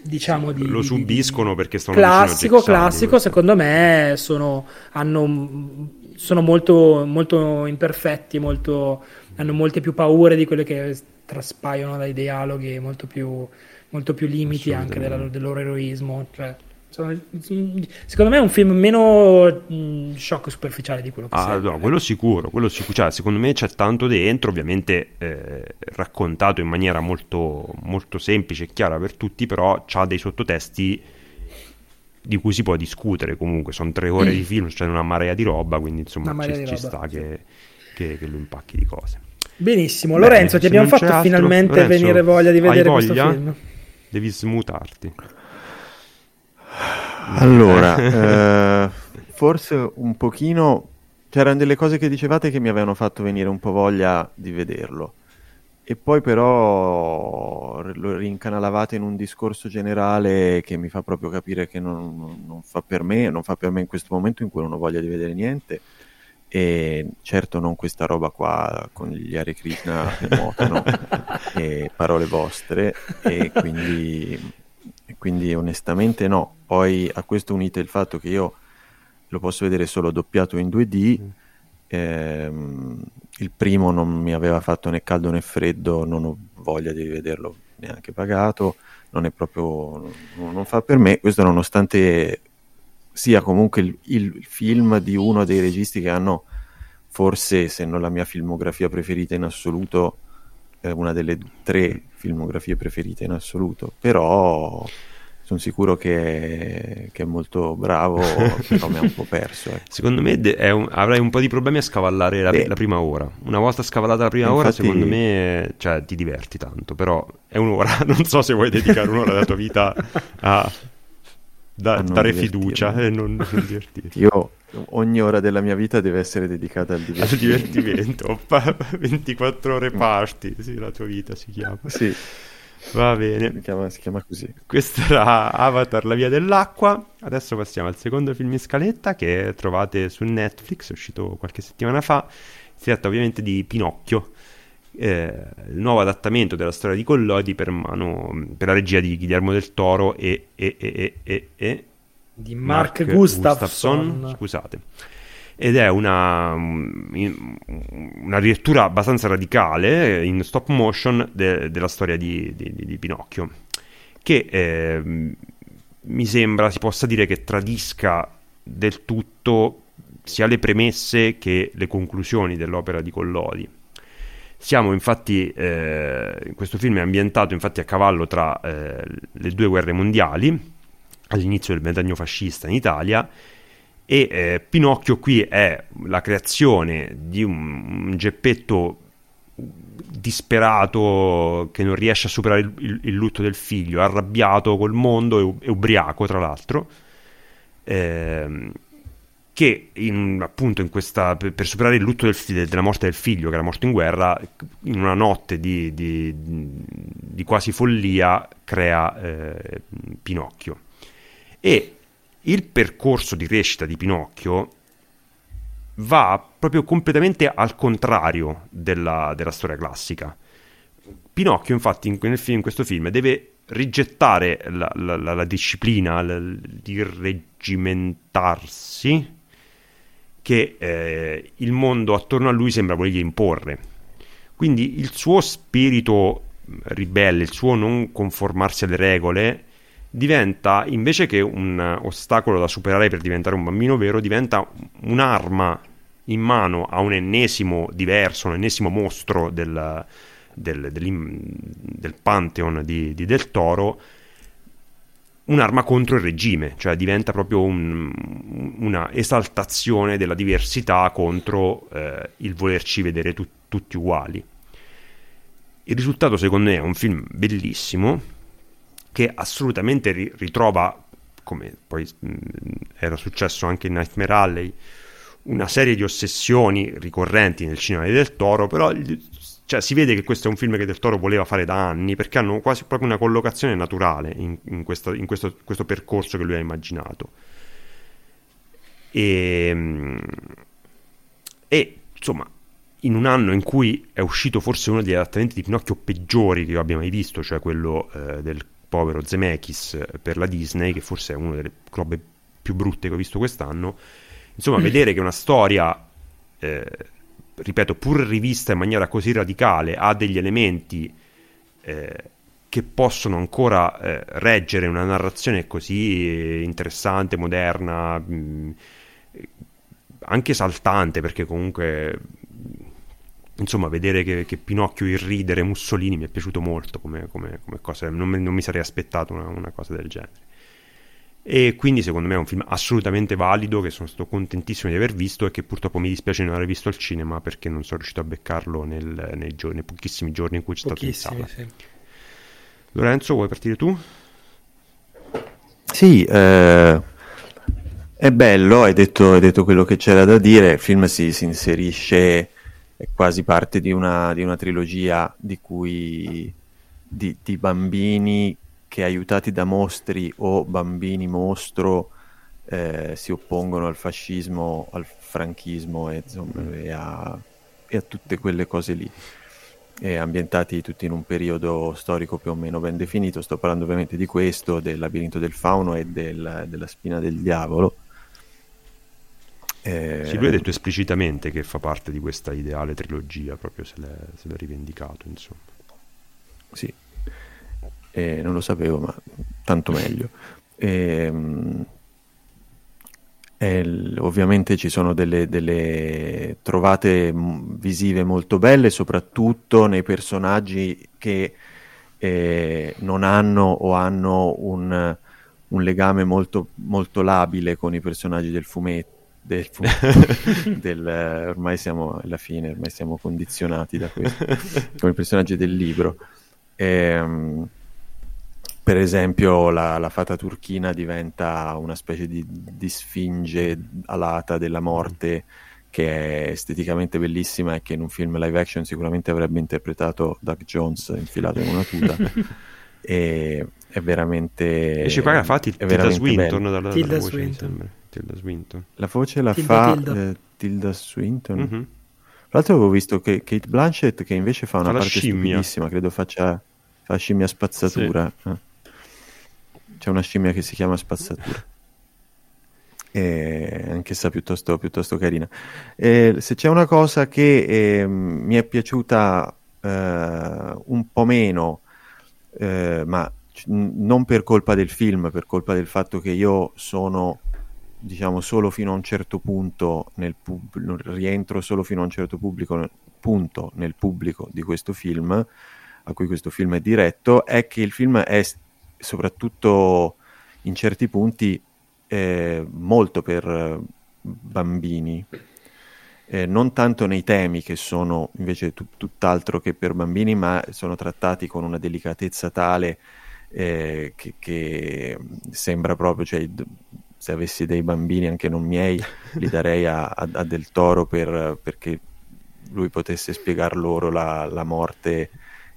diciamo di, lo subiscono perché sono classico, classico, secondo me sono, hanno, sono molto, molto imperfetti, molto, hanno molte più paure di quelle che traspaiono dai dialoghi, molto più, molto più limiti anche della, del loro eroismo. Cioè, secondo me è un film meno mh, shock superficiale di quello che ah, sembra. No, quello sicuro, quello sicuro. Cioè, secondo me c'è tanto dentro, ovviamente eh, raccontato in maniera molto, molto semplice e chiara per tutti, però ha dei sottotesti di cui si può discutere comunque. Sono tre ore mm. di film, c'è cioè una marea di roba, quindi insomma ci, ci roba, sta sì. che, che, che lo impacchi di cose. Benissimo, Bene, Lorenzo, ti abbiamo fatto altro, finalmente Lorenzo, venire voglia di vedere voglia? questo film. Devi smutarti. Allora, eh, forse un pochino c'erano delle cose che dicevate che mi avevano fatto venire un po' voglia di vederlo. E poi però lo rincanalavate in un discorso generale che mi fa proprio capire che non, non, fa per me, non fa per me in questo momento in cui non ho voglia di vedere niente. E certo non questa roba qua con gli Hare Krishna che nuotano e parole vostre. E quindi quindi onestamente no. Poi a questo unite il fatto che io lo posso vedere solo doppiato in 2D, mm. Ehm, il primo non mi aveva fatto né caldo né freddo, non ho voglia di vederlo neanche pagato, non è proprio, non, non fa per me, questo nonostante sia comunque il, il film di uno dei registi che hanno forse, se non la mia filmografia preferita in assoluto, eh, una delle tre filmografie preferite in assoluto, però sono sicuro che, che, è molto bravo, però mi ha un po' perso. Ecco. Secondo me un, avrai un po' di problemi a scavallare la, la, prima ora. Una volta scavallata la prima Infatti... ora, secondo me cioè, ti diverti tanto, però è un'ora. Non so se vuoi dedicare un'ora della tua vita a, da, a dare fiducia e non, non divertirti. Io ogni ora della mia vita deve essere dedicata al divertimento. Al divertimento. 24 ore party, sì, la tua vita si chiama. Sì. Va bene. Si chiama, si chiama così. Questo era Avatar, la via dell'acqua. Adesso passiamo al secondo film in scaletta che trovate su Netflix, è uscito qualche settimana fa. Si tratta ovviamente di Pinocchio, eh, il nuovo adattamento della storia di Collodi per, mano, per la regia di Guillermo del Toro e, e, e, e di Mark, Mark Gustafsson. Gustafsson. Scusate ed è una, una rilettura abbastanza radicale in stop motion de, della storia di, di, di, Pinocchio, che eh, mi sembra si possa dire che tradisca del tutto sia le premesse che le conclusioni dell'opera di Collodi. Siamo infatti, eh, questo film è ambientato infatti a cavallo tra eh, le due guerre mondiali, all'inizio del ventennio fascista in Italia, e eh, Pinocchio qui è la creazione di un, un, geppetto disperato che non riesce a superare il, il, il, lutto del figlio, arrabbiato col mondo e, ubriaco tra l'altro, eh, che in, appunto in questa, per, per, superare il lutto del, della morte del figlio che era morto in guerra, in una notte di, di, di quasi follia crea eh, Pinocchio. E il percorso di crescita di Pinocchio va proprio completamente al contrario della, della storia classica. Pinocchio, infatti, in, nel film, in questo film deve rigettare la, la, la, la disciplina, di reggimentarsi che eh, il mondo attorno a lui sembra volergli imporre. Quindi il suo spirito ribelle, il suo non conformarsi alle regole, diventa invece che un ostacolo da superare per diventare un bambino vero, diventa un'arma in mano a un ennesimo diverso, un ennesimo mostro del, del, del, pantheon di, di, Del Toro, un'arma contro il regime, cioè diventa proprio un, una esaltazione della diversità contro eh, il volerci vedere tu, tutti uguali. Il risultato secondo me è un film bellissimo, che assolutamente ritrova, come poi mh, era successo anche in Nightmare Alley, una serie di ossessioni ricorrenti nel cinema di Del Toro, però cioè, si vede che questo è un film che Del Toro voleva fare da anni perché hanno quasi proprio una collocazione naturale in, in, questa, in questo, questo, percorso che lui ha immaginato. E, e insomma, in un anno in cui è uscito forse uno degli adattamenti di Pinocchio peggiori che io abbia mai visto, cioè quello eh, del povero Zemeckis per la Disney, che forse è una delle robe più brutte che ho visto quest'anno. Insomma, mm. vedere che una storia, eh, ripeto, pur rivista in maniera così radicale, ha degli elementi eh, che possono ancora eh, reggere una narrazione così interessante, moderna, mh, mm, anche saltante, perché comunque insomma, vedere che, che, Pinocchio irridere Mussolini mi è piaciuto molto come, come, come cosa, non, me, non, mi sarei aspettato una, una, cosa del genere. E quindi secondo me è un film assolutamente valido che sono stato contentissimo di aver visto e che purtroppo mi dispiace non aver visto al cinema perché non sono riuscito a beccarlo nel, nei, giorni, nei, pochissimi giorni in cui c'è stato in sala. Sì. Lorenzo, vuoi partire tu? Sì, eh, è bello, hai detto, hai detto, quello che c'era da dire, il film si, si inserisce è quasi parte di una, di una trilogia di cui di, di, bambini che aiutati da mostri o bambini mostro eh, si oppongono al fascismo, al franchismo e, insomma, e, a, e, a, tutte quelle cose lì. Ambientati tutti in un periodo storico più o meno ben definito. Sto parlando ovviamente di questo, del labirinto del fauno e del, della spina del diavolo eh... Sì, lui ha detto esplicitamente che fa parte di questa ideale trilogia, proprio se l'è, se l'è rivendicato, insomma. Sì, eh, non lo sapevo, ma tanto meglio. Eh, ovviamente ci sono delle, delle, trovate visive molto belle, soprattutto nei personaggi che eh, non hanno o hanno un, un legame molto, molto labile con i personaggi del fumetto del, del, ormai siamo alla fine, ormai siamo condizionati da questo, come i personaggi del libro. E, ehm, per esempio la, la, fata turchina diventa una specie di, di, sfinge alata della morte che è esteticamente bellissima e che in un film live action sicuramente avrebbe interpretato Doug Jones infilato in una tuta e è veramente esce qua fa Tilda Swinton dalla, Tilda, dalla Swinton. Tilda Swinton la voce la Tilda fa Tilda, eh, Tilda Swinton mm-hmm. tra l'altro avevo visto che Kate Blanchett che invece fa una fa parte stupidissima credo faccia fa scimmia spazzatura sì. eh. c'è una scimmia che si chiama spazzatura eh, anch'essa piuttosto, piuttosto carina. Eh, se c'è una cosa che eh, mi è piaciuta eh, un po' meno, eh, ma non per colpa del film, per colpa del fatto che io sono diciamo solo fino a un certo punto nel pub- rientro solo fino a un certo pubblico, punto nel pubblico di questo film a cui questo film è diretto è che il film è soprattutto in certi punti eh, molto per eh, bambini, eh, non tanto nei temi che sono invece t- tutt'altro che per bambini, ma sono trattati con una delicatezza tale eh, che, che, sembra proprio, cioè, se avessi dei bambini anche non miei, li darei a, a, a Del Toro per, perché lui potesse spiegar loro la, la morte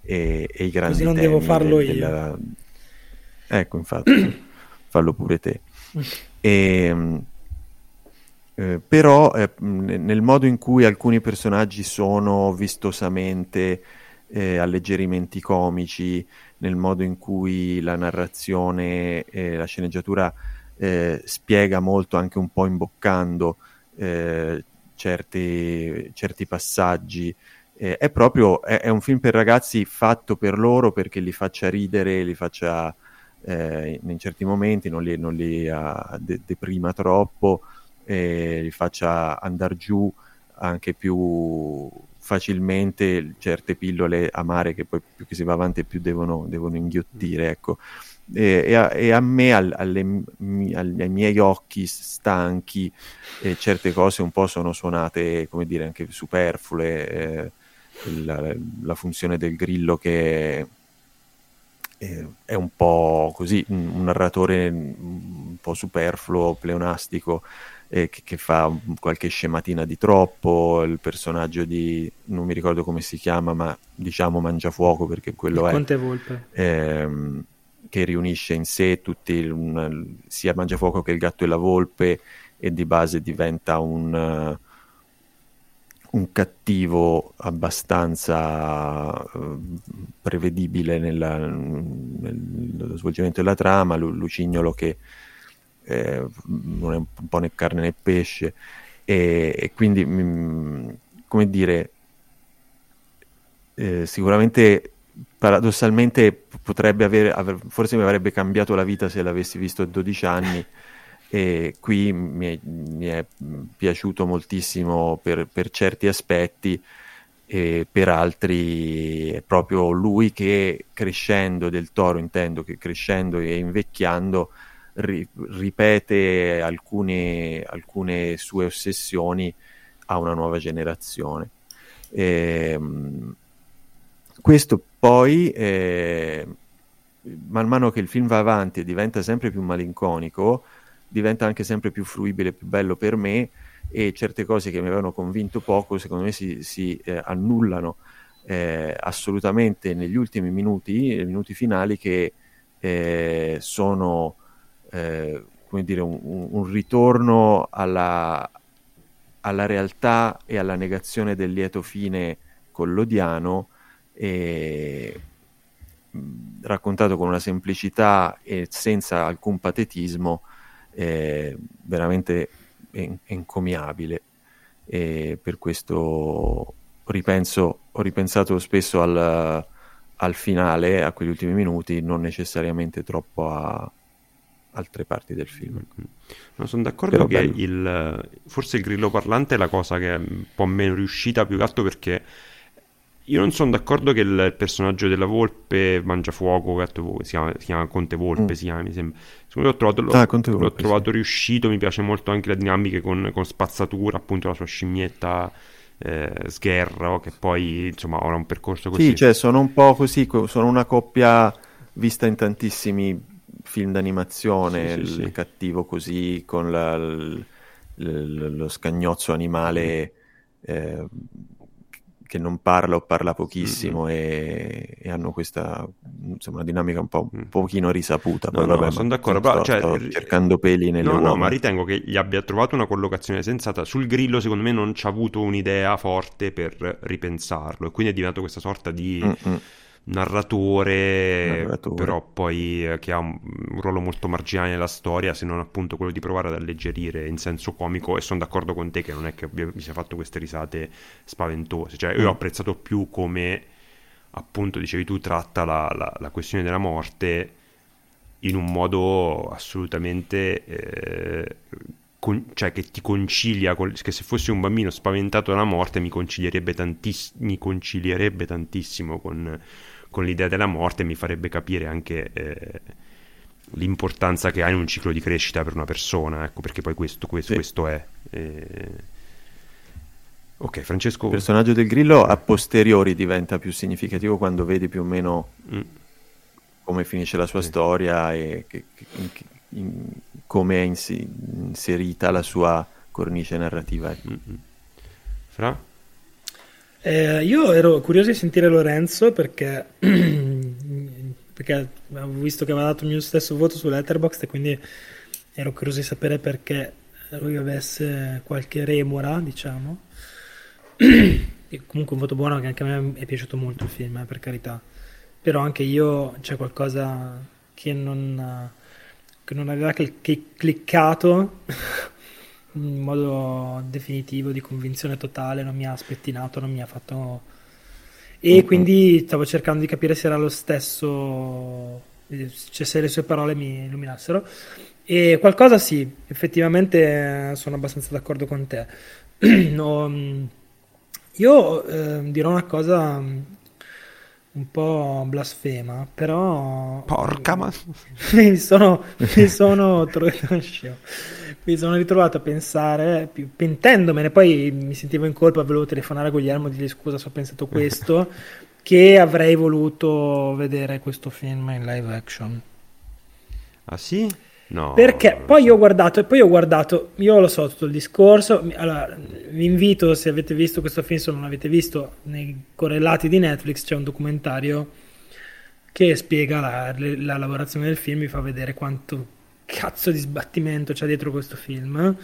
e, e, i grandi Così non devo farlo del, io. Della... Ecco, infatti, fallo pure te. E, ehm, eh, però eh, nel modo in cui alcuni personaggi sono vistosamente eh, alleggerimenti comici, nel modo in cui la narrazione e la sceneggiatura eh, spiega molto, anche un po' imboccando eh, certi, certi, passaggi. Eh, è proprio è, è, un film per ragazzi fatto per loro perché li faccia ridere, li faccia eh, in certi momenti, non li, non li uh, de- deprima troppo, li faccia andare giù anche più facilmente certe pillole amare che poi più che si va avanti più devono, devono inghiottire. Ecco. E, e, a, e, a, me, al, alle, mi, ai miei occhi stanchi, eh, certe cose un po' sono suonate, come dire, anche superflue. Eh, la, la, funzione del grillo che eh, è un po' così, un, un, narratore un po' superfluo, pleonastico, eh, che, che, fa qualche scematina di troppo, il personaggio di, non mi ricordo come si chiama, ma diciamo Mangiafuoco perché quello il è... Conte Volpe. Ehm, che riunisce in sé tutti, un, sia Mangiafuoco che il gatto e la volpe e di base diventa un un cattivo abbastanza uh, prevedibile nella, nello svolgimento della trama, Lu- Lucignolo che eh, non è un po' né carne né pesce. E, e quindi mh, mm, come dire eh, sicuramente paradossalmente potrebbe avere, aver, forse mi avrebbe cambiato la vita se l'avessi visto a 12 anni. E qui mi è, mi è piaciuto moltissimo per, per, certi aspetti e per altri è proprio lui che crescendo del toro intendo che crescendo e invecchiando ri, ripete alcune, alcune, sue ossessioni a una nuova generazione. E, ehm, questo poi eh, man mano che il film va avanti e diventa sempre più malinconico diventa anche sempre più fruibile, più bello per me e certe cose che mi avevano convinto poco secondo me si, si eh, annullano eh, assolutamente negli ultimi minuti, nei minuti finali che eh, sono eh, come dire un, un ritorno alla, alla, realtà e alla negazione del lieto fine collodiano e raccontato con una semplicità e senza alcun patetismo è veramente encomiabile. E per questo ripenso, ho ripensato spesso al, al, finale, a quegli ultimi minuti, non necessariamente troppo a altre parti del film. No, sono d'accordo Però che il, forse il grillo parlante è la cosa che è un po' meno riuscita, più che altro perché io non sono d'accordo che il personaggio della Volpe mangia fuoco, si chiama, si chiama Conte Volpe, mm. si chiama, mi sembra. Secondo me l'ho trovato, l'ho, ah, Volpe, l'ho trovato sì. riuscito, mi piace molto anche le dinamiche con, con spazzatura, appunto la sua scimmietta eh, sgherro, che poi insomma ora un percorso così. Sì, cioè sono un po' così, sono una coppia vista in tantissimi film d'animazione, Sì, sì, il sì. cattivo così con la- l- l- lo scagnozzo animale eh, che non parla o parla pochissimo e, e hanno questa insomma, una dinamica un po' un pochino risaputa. No, Poi, no, vabbè, sono d'accordo, sto, però, cioè, sto cercando peli nelle No, no, uova. ma ritengo che gli abbia trovato una collocazione sensata. Sul grillo, secondo me, non ci ha avuto un'idea forte per ripensarlo. E quindi è diventato questa sorta di Mm-mm. Narratore, Narratore. però poi eh, che ha un, un ruolo molto marginale nella storia, se non appunto quello di provare ad alleggerire in senso comico. E sono d'accordo con te che non è che mi sia fatto queste risate spaventose. Cioè, io Mm. ho apprezzato più come, appunto, dicevi tu, tratta la, la- la questione della morte in un modo assolutamente eh, con- cioè che ti concilia col- che se fossi un bambino spaventato dalla morte mi concilierebbe, tantiss- mi concilierebbe tantissimo con, con l'idea della morte mi farebbe capire anche eh, l'importanza che ha in un ciclo di crescita per una persona ecco perché poi questo, questo, Sì. questo è Eh, ok Francesco Il personaggio del grillo a posteriori diventa più significativo quando vedi più o meno Mm. come finisce la sua storia e che- in- in- come è inserita la sua cornice narrativa. ecco. Mm, mm. Fra? Eh, io ero curioso di sentire Lorenzo perché, perché avevo visto che aveva dato il mio stesso voto su Letterboxd e quindi ero curioso di sapere perché lui avesse qualche remora, diciamo. E comunque un voto buono che anche a me è piaciuto molto il film, eh, per carità. Però anche io c'è qualcosa che non, che non aveva cl- cliccato in modo definitivo, di convinzione totale, non mi ha spettinato, non mi ha fatto... E Mhm. quindi stavo cercando di capire se era lo stesso, cioè se le sue parole mi illuminassero. E qualcosa sì, effettivamente eh, sono abbastanza d'accordo con te. No, mh, io eh, dirò una cosa mh, un po' blasfema, però... porca ma mi sono, mi sono mi sono ritrovato a pensare pentendomene poi mi sentivo in colpa volevo telefonare a Guglielmo e dirgli scusa se ho pensato questo che avrei voluto vedere questo film in live action ah sì? No perché poi ho guardato e poi ho guardato io lo so tutto il discorso allora vi invito se avete visto questo film se non l'avete visto nei correlati di Netflix c'è un documentario che spiega la, la lavorazione del film mi fa vedere quanto cazzo di sbattimento c'è dietro questo film.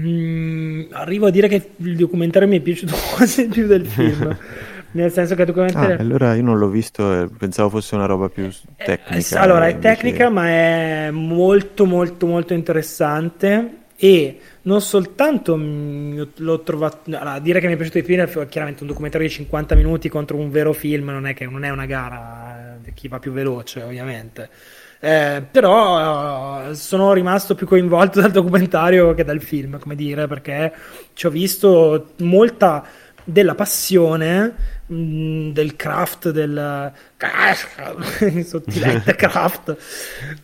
Mm, arrivo a dire che il documentario mi è piaciuto quasi più del film nel senso che il Ah, documentario allora io non l'ho visto pensavo fosse una roba più eh, tecnica. allora, è invece- tecnica, ma è molto, molto, molto interessante. E non soltanto l'ho trovato. Allora, dire che mi è piaciuto di più è chiaramente un documentario di 50 minuti contro un vero film, non è, che, non è una gara eh, di chi va più veloce, ovviamente. Eh, però eh, sono rimasto più coinvolto dal documentario che dal film, come dire, perché ci ho visto molta della passione mh, del craft, del sottilette craft,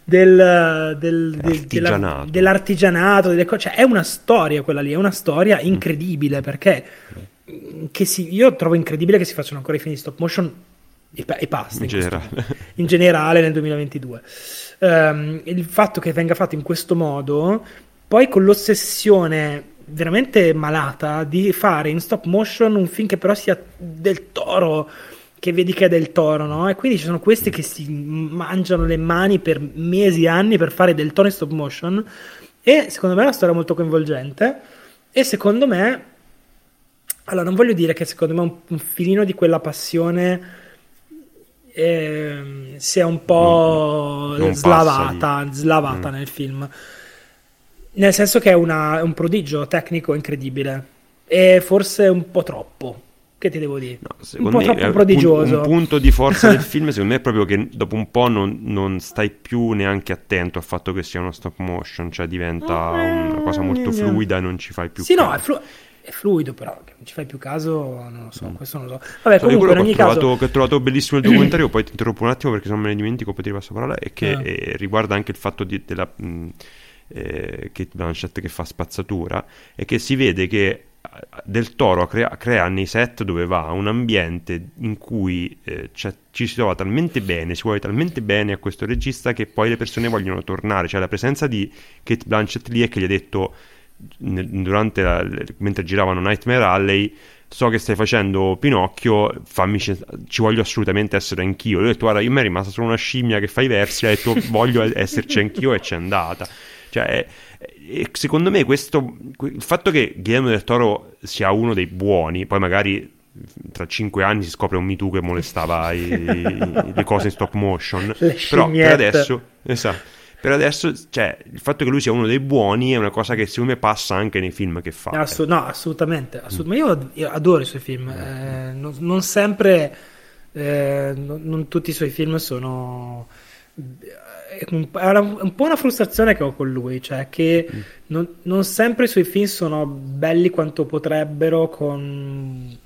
del, del- del- della- Artigianato. dell'artigianato, delle cose. Cioè, è una storia quella lì, è una storia incredibile perché mh, che si- io trovo incredibile che si facciano ancora i film di stop motion e, e basta. in questo generale in generale nel 2022. Ehm, il fatto che venga fatto in questo modo, poi con l'ossessione veramente malata di fare in stop motion un film che però sia del toro, che vedi che è del toro, no? E quindi ci sono questi che si mangiano le mani per mesi e anni per fare del toro in stop motion. E secondo me è una storia molto coinvolgente. E secondo me, allora non voglio dire che secondo me un, un filino di quella passione ehm, sia un po' non slavata, slavata Mm. nel film. Nel senso che è, una- è un prodigio tecnico incredibile. E forse un po' troppo. Che ti devo dire? No, un secondo po' me troppo un prodigioso. Un punto di forza del film, secondo me, è proprio che dopo un po' non, non stai più neanche attento al fatto che sia uno stop motion, cioè diventa una cosa molto fluida e non ci fai più Sì, no, caso. è, flu- è fluido, però non ci fai più caso, non lo so, Mm. questo non lo so. Vabbè, So, comunque, quello in ogni che ho, caso... trovato, che ho trovato bellissimo il documentario, poi ti interrompo un attimo perché se non me ne dimentico poi ti passo la parola, è che Ah. eh, riguarda anche il fatto di, della mh, eh, Kate Blanchett che fa spazzatura e che si vede che del Toro crea, crea, nei set dove va un ambiente in cui eh, ci si trova talmente bene, si vuole talmente bene a questo regista che poi le persone vogliono tornare. Cioè la presenza di Kate Blanchett lì è che gli ha detto durante la, mentre giravano Nightmare Alley so che stai facendo Pinocchio, fammi, ci voglio assolutamente essere anch'io. Lui ha detto, guarda, io mi è rimasta solo una scimmia che fa i versi, detto, voglio esserci anch'io e c'è andata. Cioè, secondo me questo, il fatto che Guillermo del Toro sia uno dei buoni, poi magari tra cinque anni si scopre un Me Too che molestava i, i, le cose in stop motion, però per adesso, esatto, per adesso cioè, il fatto che lui sia uno dei buoni è una cosa che secondo me passa anche nei film che fa. Assu- no, assolutamente, assolutamente. Io, io, adoro i suoi film, eh, non, non, sempre, eh, non, non tutti i suoi film sono è un, po' una frustrazione che ho con lui, cioè che mm. non, non, sempre i suoi film sono belli quanto potrebbero con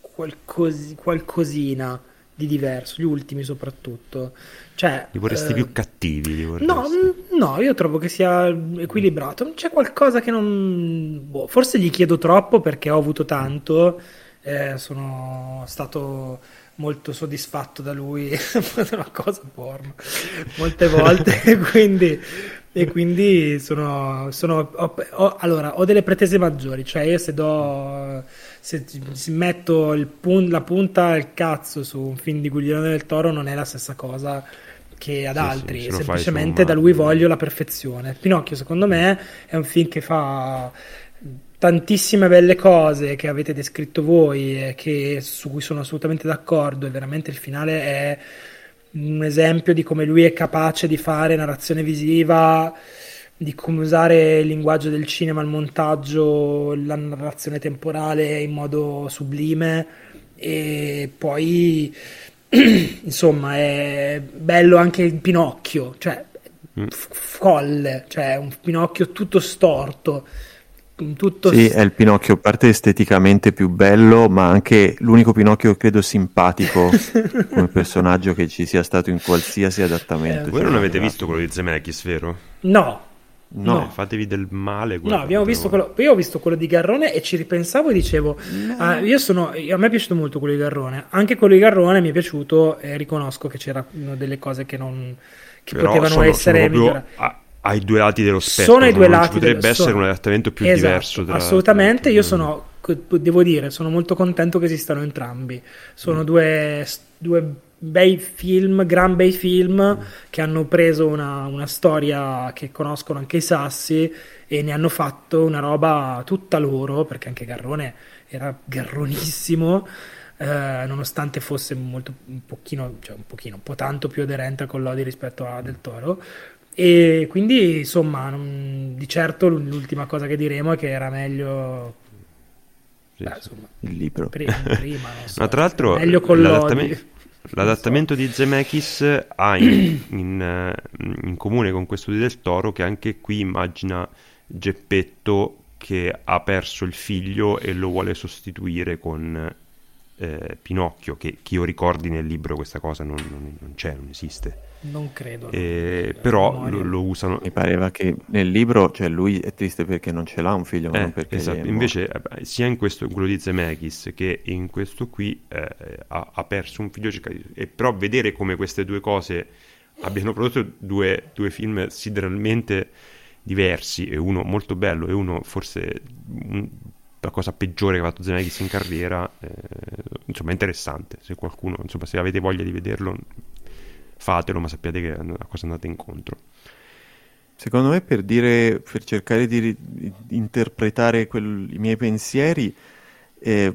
qualcos, qualcosina di diverso, gli ultimi soprattutto. Cioè, li vorresti eh, più cattivi? Vorresti. No, no, io trovo che sia equilibrato. C'è qualcosa che non... Boh, forse gli chiedo troppo perché ho avuto tanto, eh, sono stato molto soddisfatto da lui, è una cosa porno, molte volte, e quindi, e quindi sono, sono ho, ho, allora, ho delle pretese maggiori, cioè io se do, se, se metto pun, la punta al cazzo su un film di Guglielmo del Toro non è la stessa cosa che ad sì, altri, sì, semplicemente da lui voglio la perfezione. Pinocchio secondo me è un film che fa tantissime belle cose che avete descritto voi e che, su cui sono assolutamente d'accordo. E veramente il finale è un esempio di come lui è capace di fare narrazione visiva di come usare il linguaggio del cinema, il montaggio, la narrazione temporale in modo sublime. E poi insomma è bello anche il Pinocchio, cioè mm. folle, cioè un Pinocchio tutto storto tutto... Sì, è il Pinocchio, a parte esteticamente più bello, ma anche l'unico Pinocchio credo simpatico come personaggio che ci sia stato in qualsiasi adattamento. Eh, voi non avete visto quello di Zemeckis, vero? No. No, no, fatevi del male. No, abbiamo visto quello, io ho visto quello di Garrone e ci ripensavo e dicevo: no. ah, io sono, a me è piaciuto molto quello di Garrone. Anche quello di Garrone mi è piaciuto e riconosco che c'erano delle cose che, non, che potevano sono, essere sono migliorate ai due lati dello spettro. Sono i due lati. Potrebbe dello... essere sono... un adattamento più esatto, diverso. Tra... Assolutamente, io sono, devo dire, sono molto contento che esistano entrambi. Sono mm. due, due bei film, gran bei film mm. che hanno preso una, una, storia che conoscono anche i sassi e ne hanno fatto una roba tutta loro, perché anche Garrone era garronissimo. Eh, nonostante fosse molto un pochino, cioè un pochino, un po' tanto più aderente a Collodi rispetto a Del Toro, e quindi, insomma, non, di certo l'ultima cosa che diremo è che era meglio sì, Beh, insomma, il libro. prima, prima so, Ma tra l'altro l'adattamento, l'adattamento so. di Zemeckis ha in, in, in, comune con questo di Del Toro che anche qui immagina Geppetto che ha perso il figlio e lo vuole sostituire con eh, Pinocchio che chi io ricordi nel libro questa cosa non, non, non c'è, non esiste non credo. Eh, però lo, lo, usano. Mi pareva che nel libro, cioè lui è triste perché non ce l'ha un figlio, ma eh, non perché. Esatto. Invece, eh, sia in questo, in quello di Zemeckis che in questo qui eh, ha, ha, perso un figlio. E però vedere come queste due cose abbiano prodotto due, due film sideralmente diversi, e uno molto bello, e uno forse un, la cosa peggiore che ha fatto Zemeckis in carriera, eh, insomma, è interessante. Se qualcuno, insomma, se avete voglia di vederlo, fatelo, ma sappiate che a cosa andate incontro. Secondo me per dire, per cercare di, di interpretare quel, i miei pensieri, eh,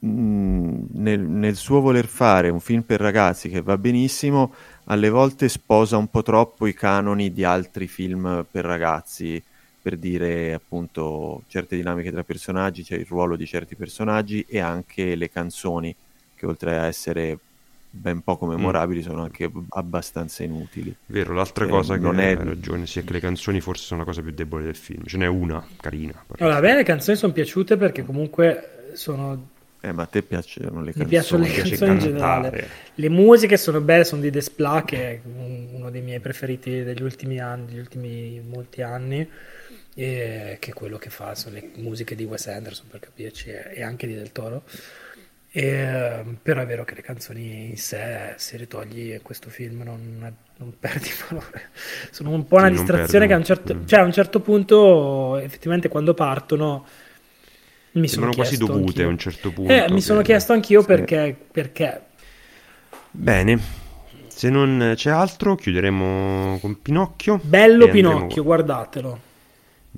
nel, nel, suo voler fare un film per ragazzi che va benissimo, alle volte sposa un po' troppo i canoni di altri film per ragazzi, per dire appunto certe dinamiche tra personaggi, cioè il ruolo di certi personaggi e anche le canzoni, che oltre a essere ben poco mm. memorabili, mm. sono anche abbastanza inutili. Vero, l'altra eh, cosa che non è... hai ragione, sia che le canzoni forse sono la cosa più debole del film. Ce n'è una carina. Allora, a me le canzoni sono piaciute perché comunque sono eh, ma a te piacciono le canzoni? Mi piacciono le canzoni in generale. Le musiche sono belle, sono di Desplat, che è uno dei miei preferiti degli ultimi anni, degli ultimi molti anni. e, che è quello che fa, sono le musiche di Wes Anderson per capirci e anche di Del Toro. E, però è vero che le canzoni in sé, se le togli questo film, non, non perdi valore. Sono un po' una sì, distrazione che a un, certo, mm. cioè a un certo punto, effettivamente, quando partono, mi sono quasi dovute anch'io. a un certo punto. Eh, mi sono chiesto anch'io sì. perché, perché. Bene, se non c'è altro, chiuderemo con Pinocchio. Bello Pinocchio, andremo... guardatelo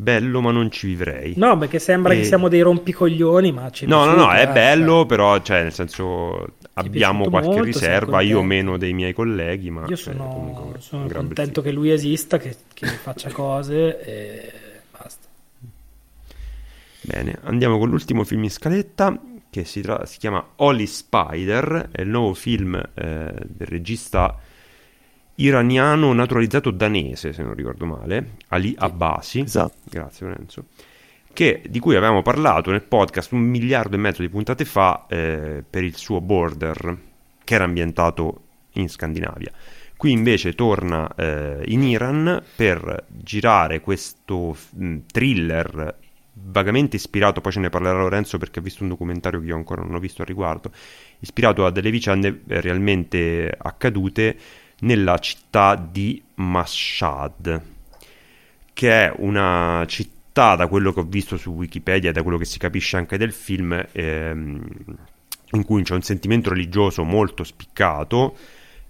bello ma non ci vivrei. No, perché sembra e... che siamo dei rompicoglioni, ma ci No, no, no, è bello, cioè... però, cioè, nel senso, abbiamo qualche molto, riserva, io meno dei miei colleghi, ma... Io sono, eh, sono contento che lui esista, che, che faccia cose e basta. Bene, andiamo con l'ultimo film in scaletta, che si, tra... si chiama Holy Spider, è il nuovo film eh, del regista iraniano naturalizzato danese, se non ricordo male, Ali Abbasi. Esatto. Grazie Lorenzo. Che, di cui avevamo parlato nel podcast un miliardo e mezzo di puntate fa eh, per il suo Border, che era ambientato in Scandinavia. Qui invece torna eh, in Iran per girare questo mh, mm, thriller vagamente ispirato, poi ce ne parlerà Lorenzo perché ha visto un documentario che io ancora non ho visto al riguardo, ispirato a delle vicende realmente accadute nella città di Mashhad, che è una città, da quello che ho visto su Wikipedia e da quello che si capisce anche del film, ehm, in cui c'è un sentimento religioso molto spiccato.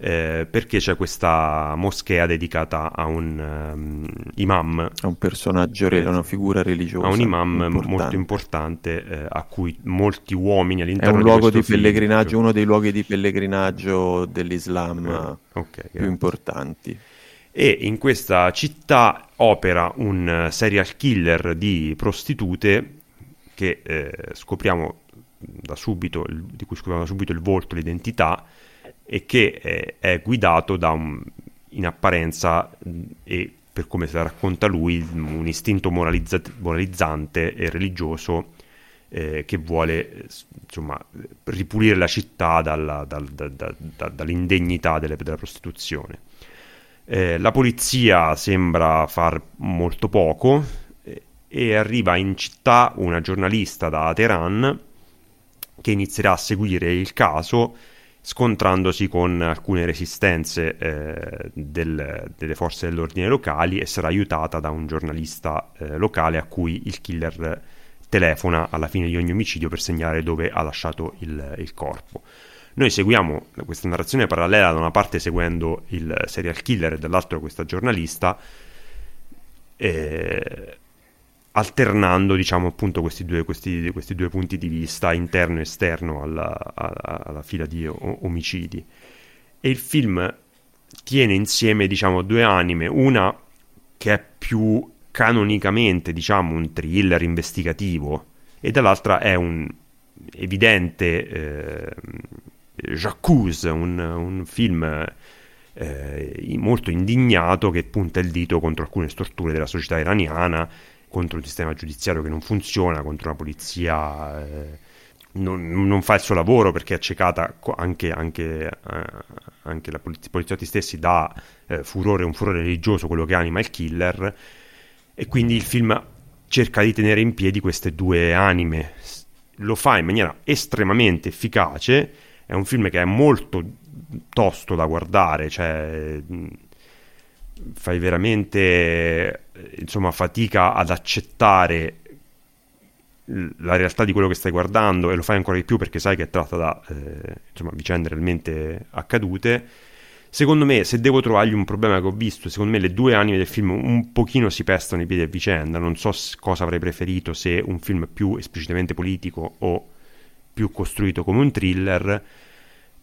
Eh, perché c'è questa moschea dedicata a un um, imam. A un personaggio, eh, una figura religiosa. A un imam importante. molto importante eh, a cui molti uomini all'interno di È un luogo di, pellegrinaggio, uno dei luoghi di pellegrinaggio dell'Islam eh, okay, più importanti. E in questa città opera un serial killer di prostitute che eh, scopriamo da subito, di cui scopriamo da subito il volto, l'identità, e che è, è guidato da un, in apparenza e per come se la racconta lui, un istinto moralizza- moralizzante e religioso eh, che vuole insomma, ripulire la città dalla, dal, da, da, da, dall'indegnità delle, della prostituzione. Eh, la polizia sembra far molto poco eh, e arriva in città una giornalista da Teheran che inizierà a seguire il caso scontrandosi con alcune resistenze eh, del, delle forze dell'ordine locali e sarà aiutata da un giornalista eh, locale a cui il killer telefona alla fine di ogni omicidio per segnare dove ha lasciato il, il corpo. Noi seguiamo questa narrazione parallela da una parte seguendo il serial killer e dall'altra questa giornalista. Eh, alternando diciamo appunto questi due, questi, questi due, punti di vista interno e esterno alla, alla, alla fila di omicidi. E il film tiene insieme diciamo due anime. Una che è più canonicamente diciamo un thriller investigativo e dall'altra è un evidente eh, J'accuse, un, un film eh, molto indignato che punta il dito contro alcune storture della società iraniana contro un sistema giudiziario che non funziona, contro una polizia eh, non, non, fa il suo lavoro perché è accecata anche, anche, eh, anche la poliz- poliziotti stessi da eh, furore, un furore religioso, quello che anima il killer, e quindi il film cerca di tenere in piedi queste due anime. Lo fa in maniera estremamente efficace, è un film che è molto tosto da guardare, cioè fai veramente insomma, fatica ad accettare la realtà di quello che stai guardando e lo fai ancora di più perché sai che è tratta da eh, insomma, vicende realmente accadute. Secondo me, se devo trovargli un problema che ho visto, secondo me le due anime del film un pochino si pestano i piedi a vicenda. Non so cosa avrei preferito se un film più esplicitamente politico o più costruito come un thriller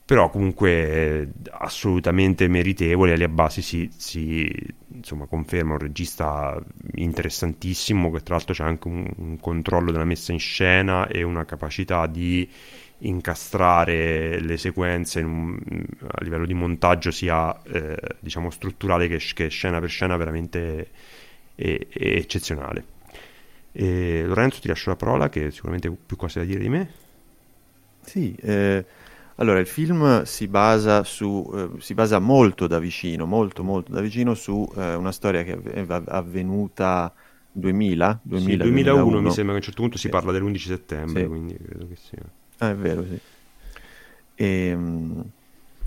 però comunque eh, assolutamente meritevole. Ali Abbasi si, si insomma, conferma un regista interessantissimo, che tra l'altro c'è anche un, un, controllo della messa in scena e una capacità di incastrare le sequenze un, a livello di montaggio sia eh, diciamo strutturale che, che, scena per scena veramente è, è eccezionale. E Lorenzo ti lascio la parola che sicuramente ha più cose da dire di me. Sì, eh allora, il film si basa, su, eh, si basa molto da vicino, molto molto da vicino su eh, una storia che è avvenuta 2000, 2000 sì, 2001 2001. mi sembra che a un certo punto si parla dell'11 settembre, sì. quindi credo che sia. Ah, è vero, sì. E, ehm,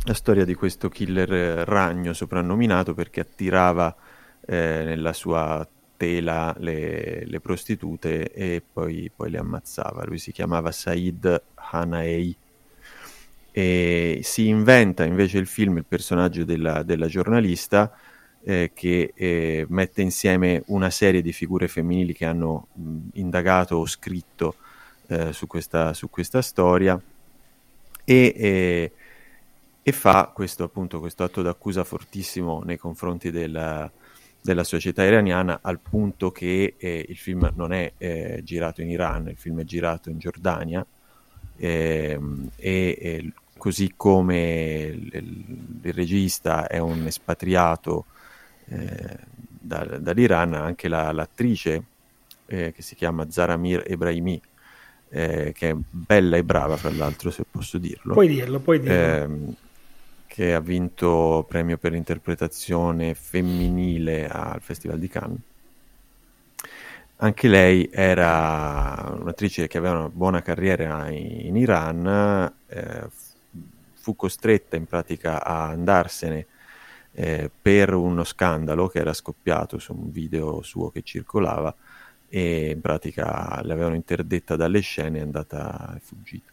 la storia di questo killer eh, ragno soprannominato perché attirava eh, nella sua tela le, le prostitute e poi, poi, le ammazzava. Lui si chiamava Said Hanaei e si inventa invece il film il personaggio della, della giornalista eh, che eh, mette insieme una serie di figure femminili che hanno mh, indagato o scritto eh, su, questa, su, questa, storia e, e, fa questo, appunto, questo atto d'accusa fortissimo nei confronti della, della società iraniana al punto che eh, il film non è eh, girato in Iran, il film è girato in Giordania ehm, e, e così come il, il, regista è un espatriato eh, da, dall'Iran, anche la, l'attrice eh, che si chiama Zaramir Ebrahimi, eh, che è bella e brava, fra l'altro, se posso dirlo. Puoi dirlo, puoi dirlo. Ehm, che ha vinto premio per interpretazione femminile al Festival di Cannes. Anche lei era un'attrice che aveva una buona carriera in, in Iran, eh, fu costretta in pratica a andarsene eh, per uno scandalo che era scoppiato su un video suo che circolava e in pratica l'avevano interdetta dalle scene e è andata è fuggita.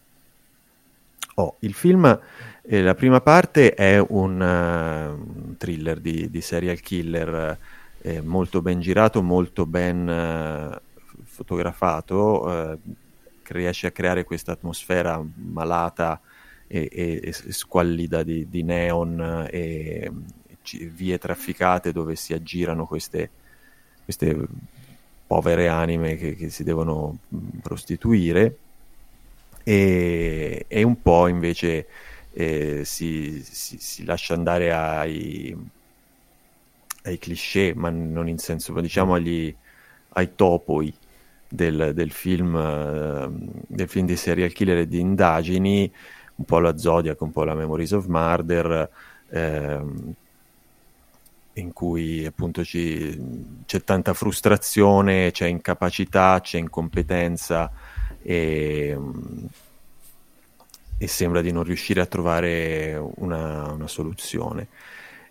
Oh, il film, eh, la prima parte è un, uh, thriller di, di, serial killer eh, molto ben girato, molto ben uh, fotografato, uh, riesce a creare questa atmosfera malata e, e, e squallida di, di neon e, vie trafficate dove si aggirano queste, queste povere anime che, che, si devono prostituire. E, e un po' invece eh, si, si, si, lascia andare ai, ai cliché, ma non in senso, ma diciamo agli, ai topoi del, del, film, uh, del film di serial killer e di indagini, un po' la Zodiac, un po' la Memories of Murder, ehm, in cui appunto ci, c'è tanta frustrazione, c'è incapacità, c'è incompetenza e, e sembra di non riuscire a trovare una, una soluzione.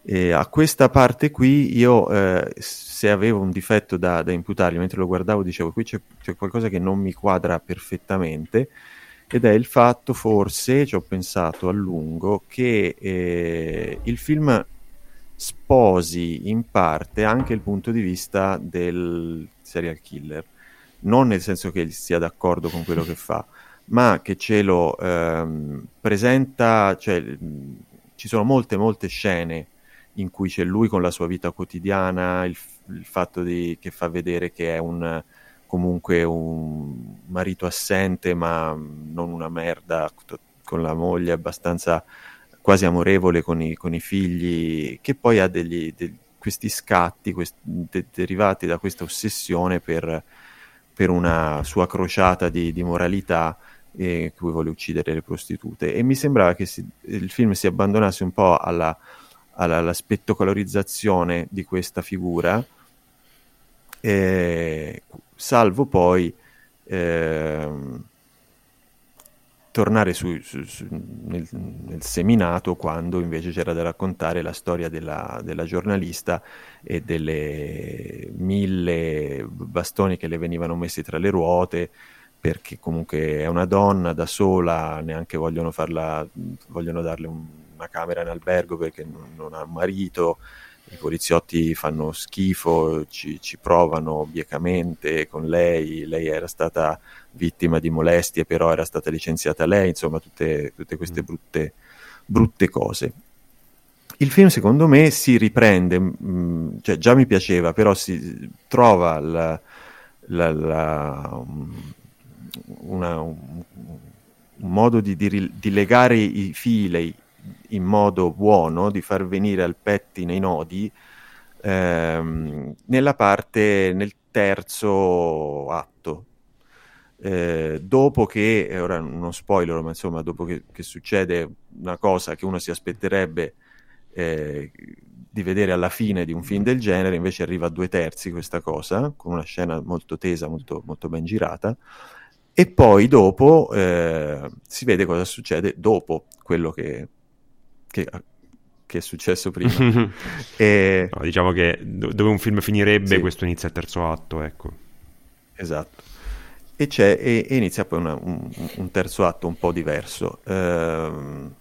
E a questa parte qui io eh, se avevo un difetto da, da, imputargli mentre lo guardavo dicevo qui c'è, c'è, qualcosa che non mi quadra perfettamente ed è il fatto forse, ci ho pensato a lungo, che eh, il film sposi in parte anche il punto di vista del serial killer, non nel senso che sia d'accordo con quello che fa, ma che ce lo ehm, presenta, cioè ci sono molte molte scene in cui c'è lui con la sua vita quotidiana, il, il fatto di, che fa vedere che è un comunque un marito assente ma non una merda con la moglie abbastanza quasi amorevole con i, con i figli, che poi ha degli, de, questi scatti questi, de, derivati da questa ossessione per, per una sua crociata di, di moralità eh, cui vuole uccidere le prostitute. E mi sembrava che si, il film si abbandonasse un po' alla, alla, alla spettacolarizzazione di questa figura, eh, salvo poi... Eh, tornare su, su, su, nel, nel, seminato quando invece c'era da raccontare la storia della, della, giornalista e delle mille bastoni che le venivano messi tra le ruote perché comunque è una donna da sola, neanche vogliono, farla, vogliono darle un, una camera in albergo perché non, non ha un marito i poliziotti fanno schifo, ci, ci, provano biecamente con lei, lei era stata vittima di molestie, però era stata licenziata lei, insomma tutte, tutte queste mm. brutte, brutte, cose. Il film secondo me si riprende, mh, mm, cioè già mi piaceva, però si trova la, la, la, una, un, un, modo di, di, di legare i fili in modo buono, di far venire al pettine i nodi, ehm, nella parte, nel terzo atto. Eh, dopo che, ora uno spoiler, ma insomma, dopo che, che, succede una cosa che uno si aspetterebbe eh, di vedere alla fine di un film del genere, invece arriva a due terzi questa cosa, con una scena molto tesa, molto, molto ben girata, e poi dopo eh, si vede cosa succede dopo quello che, che, che è successo prima. e... no, diciamo che dove un film finirebbe, sì. questo inizia il terzo atto, ecco. Esatto. E, e, e inizia poi una, un, un, terzo atto un po' diverso. Ehm,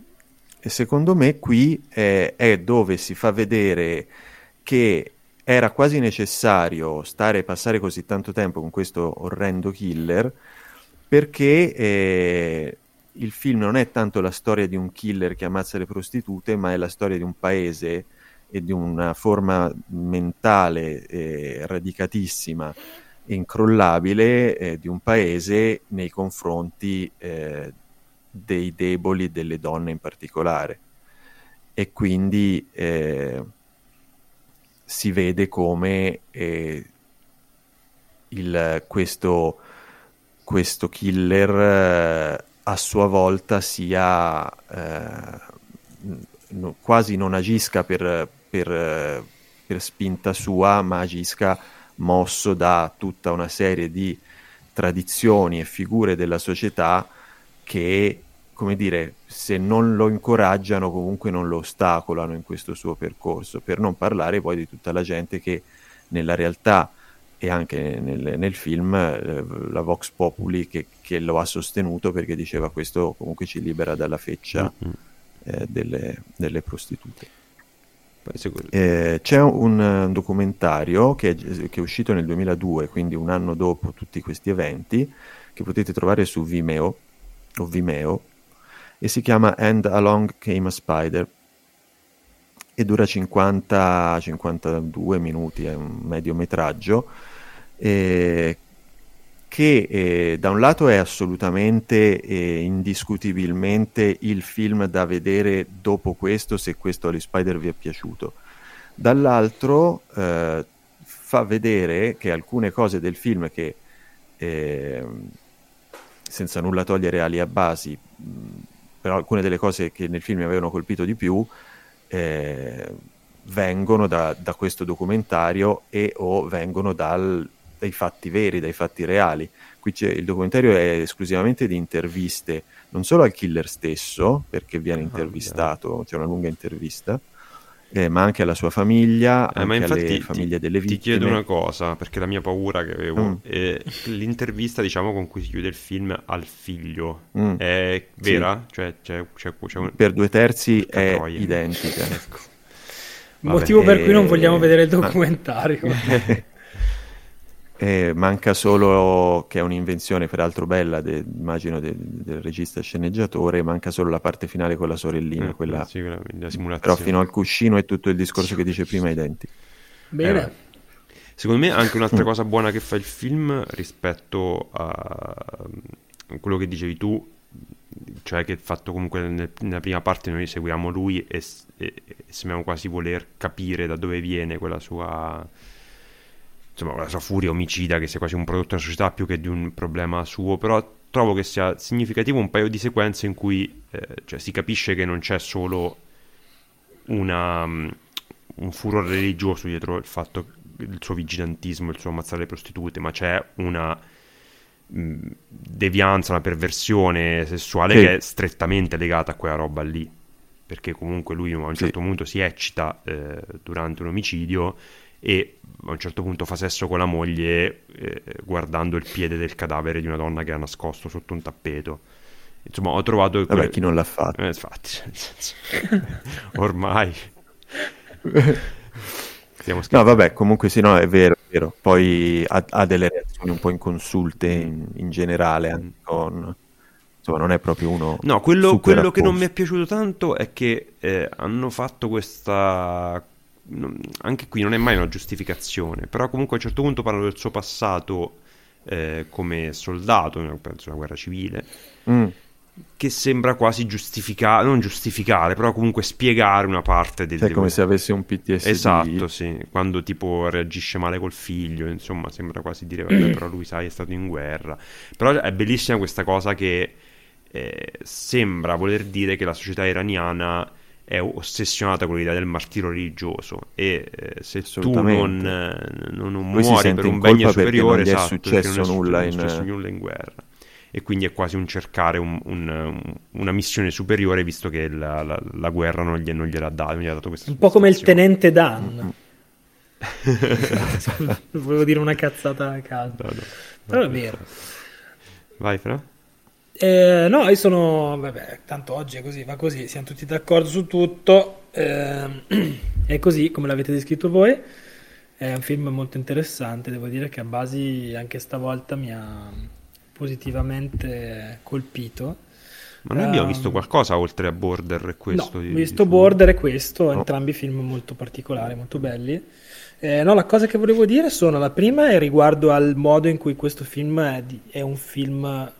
e secondo me qui è, è dove si fa vedere che era quasi necessario stare passare così tanto tempo con questo orrendo killer perché eh, il film non è tanto la storia di un killer che ammazza le prostitute, ma è la storia di un paese e di una forma mentale eh, radicatissima e incrollabile eh, di un paese nei confronti eh, dei deboli, delle donne in particolare. E quindi eh, si vede come eh, il, questo, questo, killer eh, a sua volta sia eh, no, quasi non agisca per, per, per spinta sua, ma agisca mosso da tutta una serie di tradizioni e figure della società che come dire, se non lo incoraggiano comunque non lo ostacolano in questo suo percorso, per non parlare poi di tutta la gente che nella realtà e anche nel, nel film eh, la Vox Populi che, che, lo ha sostenuto perché diceva questo comunque ci libera dalla feccia mm-hmm. eh, delle, delle, prostitute. Eh, c'è un, un documentario che è, che è uscito nel 2002, quindi un anno dopo tutti questi eventi, che potete trovare su Vimeo o Vimeo e si chiama And Along Came a Spider e dura 50-52 minuti, è un mediometraggio eh, che eh, da un lato è assolutamente eh, indiscutibilmente il film da vedere dopo questo se questo agli Spider vi è piaciuto. Dall'altro eh, fa vedere che alcune cose del film che ehm, senza nulla togliere Ali Abbasi però alcune delle cose che nel film mi avevano colpito di più eh, vengono da, da, questo documentario e o vengono dal, dai fatti veri, dai fatti reali. Qui il documentario è esclusivamente di interviste, non solo al killer stesso, perché viene ah, intervistato, c'è una lunga intervista, eh, ma anche alla sua famiglia, eh, anche alle famiglie delle vittime. Ti chiedo una cosa, perché la mia paura che avevo, mm. eh, l'intervista diciamo con cui si chiude il film al figlio mm. è vera? Sì. Cioè, c'è, c'è, c'è un... Per due terzi è troia. identica. ecco. Motivo per cui non vogliamo vedere il documentario. Eh, manca solo, che è un'invenzione peraltro bella, de, immagino, de, del regista sceneggiatore, manca solo la parte finale con la sorellina, eh, quella... Sì, la però fino al cuscino è tutto il discorso che dice prima i denti. Bene. Eh, secondo me anche un'altra cosa buona che fa il film rispetto a quello che dicevi tu, cioè che il fatto comunque nel, nella prima parte noi seguiamo lui e, e, e sembriamo quasi voler capire da dove viene quella sua insomma, la sua furia omicida che sia quasi un prodotto della società più che di un problema suo, però trovo che sia significativo un paio di sequenze in cui eh, cioè, si capisce che non c'è solo una, um, un furore religioso dietro il fatto il suo vigilantismo, il suo ammazzare le prostitute, ma c'è una mh, mm, devianza, una perversione sessuale sì. che è strettamente legata a quella roba lì, perché comunque lui a un certo sì. punto si eccita eh, durante un omicidio e a un certo punto fa sesso con la moglie eh, guardando il piede del cadavere di una donna che ha nascosto sotto un tappeto. Insomma, ho trovato... Vabbè, quel... chi non l'ha fatto? Eh, infatti, ormai... no, vabbè, comunque sì, no, è vero, è vero. Poi ha, ha delle reazioni un po' inconsulte in, in generale, anche con... Insomma, non è proprio uno... No, quello, quello che non mi è piaciuto tanto è che eh, hanno fatto questa anche qui non è mai una giustificazione, però comunque a un certo punto parlano del suo passato eh, come soldato, penso una guerra civile, mm. che sembra quasi giustificare, non giustificare, però comunque spiegare una parte del... È come se avesse un PTSD. Esatto, sì, quando tipo reagisce male col figlio, insomma, sembra quasi dire, vabbè, però lui sai è stato in guerra. Però è bellissima questa cosa che eh, sembra voler dire che la società iraniana è ossessionata con l'idea del martirio religioso e eh, se tu non, non, non muori per un bene superiore non esatto, successo non è nulla successo, in... successo nulla in guerra. E quindi è quasi un cercare un, un, una missione superiore visto che la, la, la guerra non, gli, non gliel'ha dato, non gli ha dato questa un po' come il tenente Dan. Volevo dire una cazzata a caso. No, no, però è vero. Vai Fra eh, no, io sono. Vabbè, tanto oggi è così, va così, siamo tutti d'accordo su tutto. Eh, è così come l'avete descritto voi. È un film molto interessante, devo dire che a basi anche stavolta mi ha positivamente colpito. Ma noi abbiamo um, visto qualcosa oltre a Border e questo? No, ho visto di Border e questo, no. entrambi film molto particolari, molto belli. Eh, no, la cosa che volevo dire sono, la prima è riguardo al modo in cui questo film è, di, è un film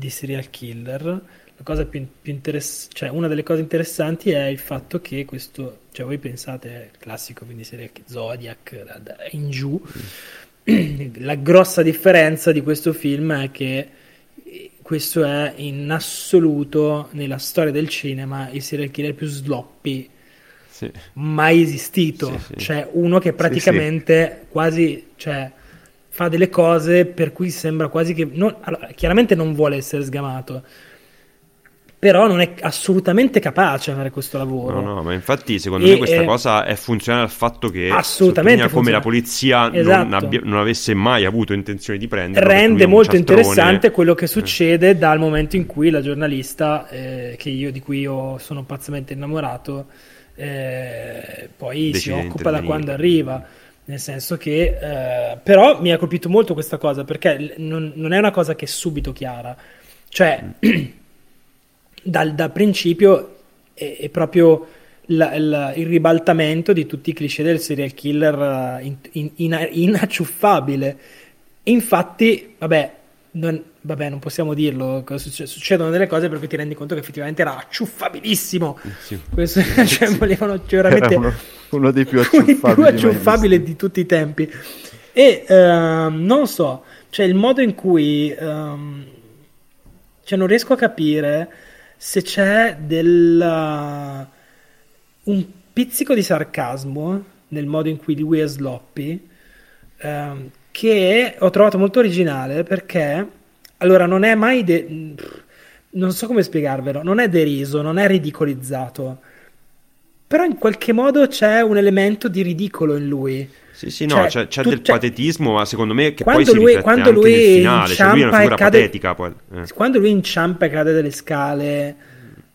di serial killer. La cosa più, più interessante, cioè una delle cose interessanti è il fatto che questo, cioè voi pensate classico, quindi serial killer, Zodiac, in giù. La grossa differenza di questo film è che questo è in assoluto nella storia del cinema il serial killer più sloppy sì. mai esistito. Sì, sì. Cioè uno che praticamente quasi, cioè, fa delle cose per cui sembra quasi che... Non, allora, chiaramente non vuole essere sgamato, però non è assolutamente capace a fare questo lavoro. No, no, ma infatti secondo e, me questa eh, cosa è funzionale al fatto che assolutamente come la polizia esatto. non, abbia, non, avesse mai avuto intenzione di prendere. Rende molto interessante quello che succede eh. dal momento in cui la giornalista, eh, io, di cui io sono pazzamente innamorato, eh, poi Decide si occupa da quando arriva nel senso che eh, però mi ha colpito molto questa cosa perché non, non è una cosa che è subito chiara. Cioè dal, dal, principio è, è proprio la, la, il ribaltamento di tutti i cliché del serial killer in, in, in, inacciuffabile infatti vabbè non, vabbè, non possiamo dirlo, succedono delle cose perché ti rendi conto che effettivamente era acciuffabilissimo. Sì. Questo, cioè, sì. volevano cioè, veramente uno, uno, dei più acciuffabili, più acciuffabili di tutti i tempi. E uh, non so, cioè il modo in cui um, cioè, non riesco a capire se c'è del uh, un pizzico di sarcasmo nel modo in cui lui è sloppy. Um, che ho trovato molto originale perché allora non è mai de- non so come spiegarvelo, non è deriso, non è ridicolizzato. Però in qualche modo c'è un elemento di ridicolo in lui. Sì, sì, no, cioè, c'è, c'è tu, del cioè, patetismo, ma secondo me che poi si lui, quando lui nel finale, cioè lui è una figura cade, patetica. Poi, eh. Quando lui inciampa e cade dalle scale,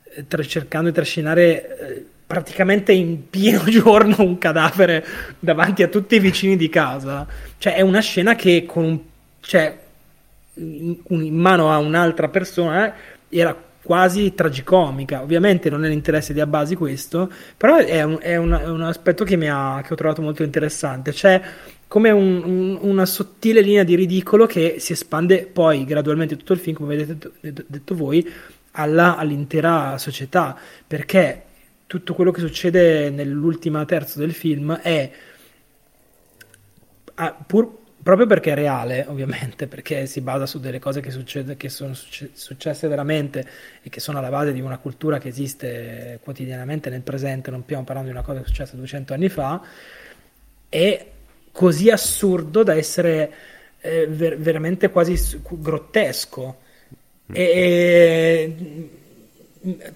eh, tra, cercando di trascinare eh, praticamente in pieno giorno un cadavere davanti a tutti i vicini di casa. Cioè, è una scena che con un, cioè, in, in mano a un'altra persona eh, era quasi tragicomica. Ovviamente non è l'interesse di Abbasi questo, però è un, è un, è un aspetto che, mi ha, che ho trovato molto interessante. C'è come un, un, una sottile linea di ridicolo che si espande poi gradualmente tutto il film, come avete detto, detto voi, alla, all'intera società, perché tutto quello che succede nell'ultima terzo del film è pur, proprio perché è reale, ovviamente, perché si basa su delle cose che, succede, che sono succe- successe veramente e che sono alla base di una cultura che esiste quotidianamente nel presente, non stiamo parlando di una cosa che è successa 200 anni fa, è così assurdo da essere eh, ver- veramente quasi grottesco. E,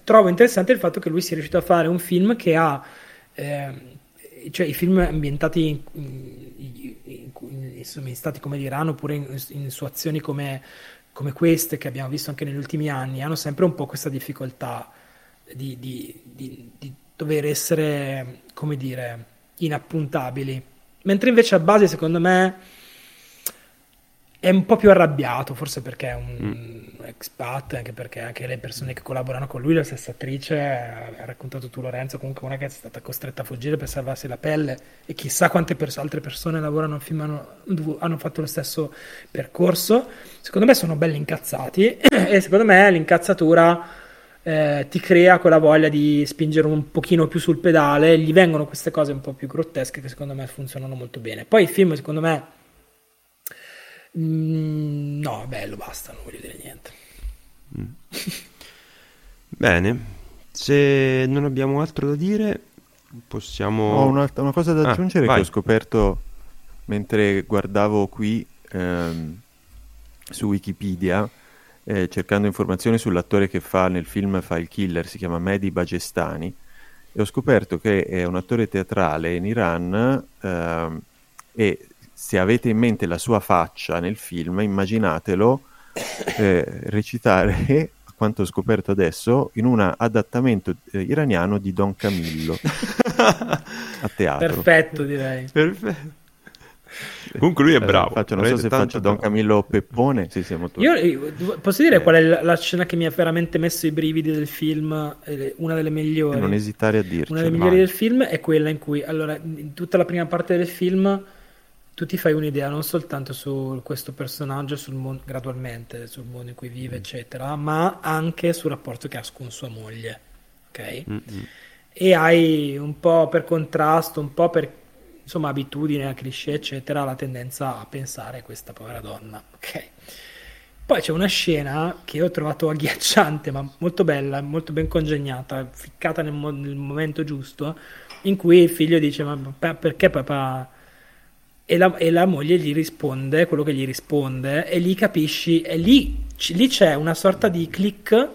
trovo interessante il fatto che lui sia riuscito a fare un film che ha, eh, cioè i film ambientati in, in, insomma, in stati come l'Iran oppure in, situazioni come, come, queste che abbiamo visto anche negli ultimi anni, hanno sempre un po' questa difficoltà di, di, di, di dover essere, come dire, inappuntabili. Mentre invece a base, secondo me, è un po' più arrabbiato, forse perché è un mm. expat, anche perché anche le persone che collaborano con lui, la stessa attrice, ha raccontato tu Lorenzo, comunque una che è stata costretta a fuggire per salvarsi la pelle e chissà quante pers- altre persone lavorano al film hanno, hanno, fatto lo stesso percorso. Secondo me sono belli incazzati e secondo me l'incazzatura eh, ti crea quella voglia di spingere un pochino più sul pedale, gli vengono queste cose un po' più grottesche che secondo me funzionano molto bene. Poi il film secondo me Mm, no, bello, basta, non voglio dire niente. Mm. Bene, Se non abbiamo altro da dire, possiamo... Ho una, una cosa da Ah, aggiungere vai. che ho scoperto mentre guardavo qui ehm, su Wikipedia, eh, cercando informazioni sull'attore che fa nel film fa il killer, si chiama Mehdi Bagestani, e ho scoperto che è un attore teatrale in Iran ehm, e se avete in mente la sua faccia nel film, immaginatelo eh, recitare, a quanto ho scoperto adesso, in un adattamento eh, iraniano di Don Camillo a teatro. Perfetto, direi. Perfetto. Comunque lui è Eh, bravo. faccio- non so se faccio Don bravo. Camillo Peppone. Sì, sì, molto Io eh, posso dire qual è la, la scena che mi ha veramente messo i brividi del film? Eh, Una delle migliori. Non esitare a dirci. Una delle migliori del film è quella in cui, allora, in tutta la prima parte del film tu ti fai un'idea non soltanto su questo personaggio, sul mondo, gradualmente, sul mondo in cui vive, eccetera, ma anche sul rapporto che ha con sua moglie, ok? Mm-mm. E hai un po' per contrasto, un po' per insomma abitudine, cliché, eccetera, la tendenza a pensare a questa povera donna, ok? Poi c'è una scena che ho trovato agghiacciante, ma molto bella, molto ben congegnata, ficcata nel, mo- nel momento giusto, in cui il figlio dice: Ma pa- perché papà? E la, e la moglie gli risponde quello che gli risponde, e lì capisci, e lì, c- lì c'è una sorta di click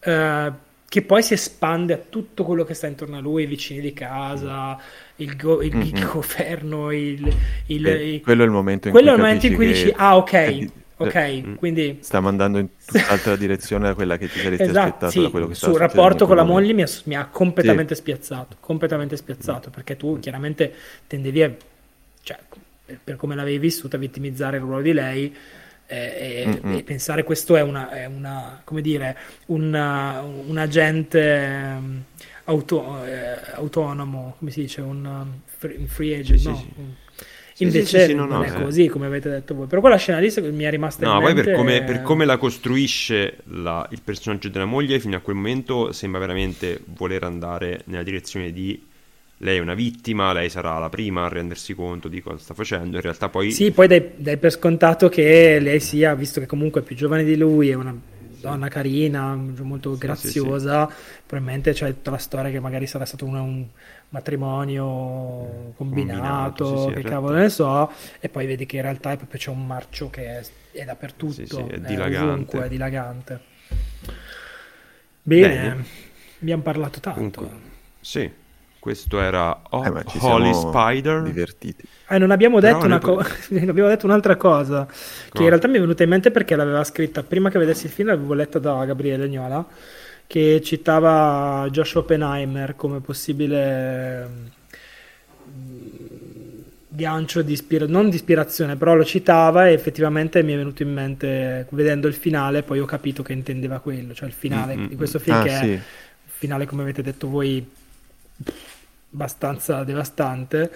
eh, che poi si espande a tutto quello che sta intorno a lui, i vicini di casa, il, go- il- Mhm. governo, il, il- Eh, quello è il momento in quello è cui il momento in cui dici, ah ok, è ok, eh, quindi sta mandando in tutt'altra direzione da quella che ti saresti esatto, aspettato sì, da quello che sul rapporto con la moglie mi ha, mi ha completamente spiazzato, completamente spiazzato, perché tu chiaramente tendevi a, cioè, per, per come l'avevi vissuta, vittimizzare il ruolo di lei eh, e, e pensare questo è una, è una come dire, una- un agente ehm, auto- eh, autonomo, come si dice, un um, free, un free agent, Sì, no? sì. Sì, Invece sì, sì, no, non no, è eh. così come avete detto voi. Però quella scena lì mi è rimasta No, in poi per come, per eh, come la costruisce la- il personaggio della moglie, fino a quel momento sembra veramente voler andare nella direzione di lei è una vittima, lei sarà la prima a rendersi conto di cosa sta facendo. In realtà poi Sì, poi dai, dai per scontato che lei sia, visto che comunque è più giovane di lui, è una donna carina, molto graziosa, probabilmente c'è tutta la storia che magari sarà stato una- un matrimonio combinato, Combinato, sì, sì, in che realtà. cavolo ne so, e poi vedi che in realtà è proprio c'è un marcio che è, è dappertutto, Sì, sì, è è dilagante. ovunque, è dilagante. Bene, Bene. abbiamo parlato tanto. comunque, sì, questo era Ho- Eh, ma ci Holy Spider. divertiti. Eh, non abbiamo detto, una puoi- co- abbiamo detto un'altra cosa che Cosa? in realtà mi è venuta in mente perché l'aveva scritta prima che vedessi il film, l'avevo letta da Gabriele Gnola che citava Josh Oppenheimer come possibile mm, gancio di ispira- non di ispirazione, però lo citava e effettivamente mi è venuto in mente vedendo il finale, poi ho capito che intendeva quello, cioè il finale Mm, mm, di questo film Ah, che è sì. un finale come avete detto voi abbastanza devastante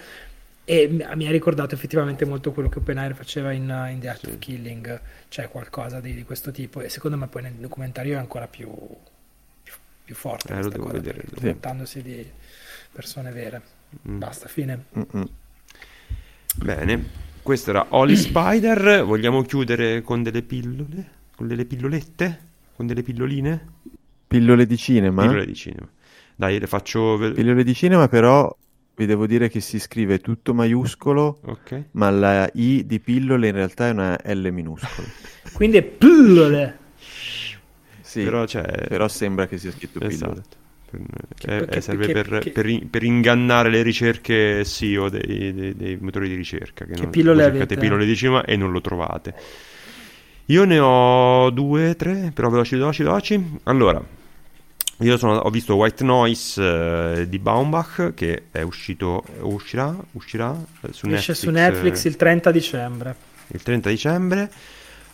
e mi ha ricordato effettivamente molto quello che Oppenheimer faceva in, uh, in The Act Sì. of Killing, cioè qualcosa di, di questo tipo e secondo me poi nel documentario è ancora più, più, più forte Eh, lo devo cosa, vedere, trattandosi di persone vere. Mm. Basta, fine. Mm-mm. Bene, questo era Holy Spider. Vogliamo chiudere con delle pillole? Con delle pillolette? Con delle pilloline? Pillole di cinema. Pillole di cinema. Dai, le faccio... Pillole di cinema, però vi devo dire che si scrive tutto maiuscolo, Ok. ma la I di pillole in realtà è una L minuscola. Quindi è pillole. Sì, Però però, c'è... sembra che sia scritto pillole. Esatto. Per- Che- eh, che- eh, serve che- per, che- per in- per ingannare le ricerche SEO dei, dei- dei motori di ricerca. Che, Che non, pillole cercate avete? pillole di cinema e non lo trovate. Io ne ho due, tre, però veloci, veloci, veloci. Allora, io sono- ho visto White Noise eh, di Baumbach che è uscito, uscirà, uscirà eh, su Esce Netflix, su Netflix eh, il 30 dicembre. il 30 dicembre.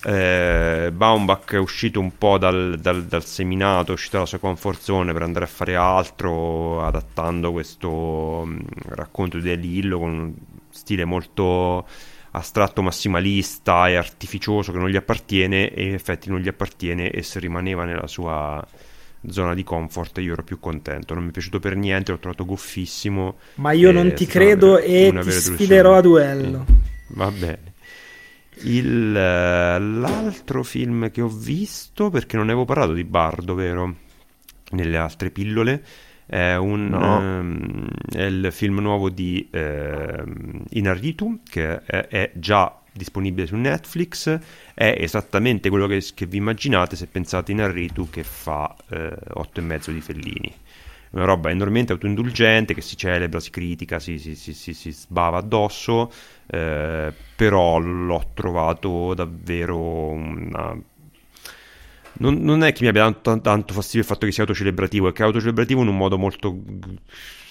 Eh, Baumbach è uscito un po' dal, dal- dal seminato, è uscito dalla sua comfort zone per andare a fare altro, adattando questo mh, racconto di Delillo con un stile molto astratto, massimalista e artificioso che non gli appartiene e in effetti non gli appartiene e se rimaneva nella sua zona di comfort io ero più contento non mi è piaciuto per niente l'ho trovato goffissimo Ma io Eh, non ti credo e ti sfiderò a duello. Va bene. Il, eh, l'altro film che ho visto, perché non ne avevo parlato di Bardo, vero? nelle altre pillole. È, un, No. ehm, è il film nuovo di ehm, Inarritu che è, è già disponibile su Netflix. È esattamente quello che, che vi immaginate se pensate in Inarritu che fa eh, 8 e mezzo di Fellini. Una roba enormemente autoindulgente che si celebra, si critica, si, si- si- si- si sbava addosso, eh, però l'ho trovato davvero una non, non è che mi abbia tanto, tanto fastidio il fatto che sia autocelebrativo, è che è autocelebrativo in un modo molto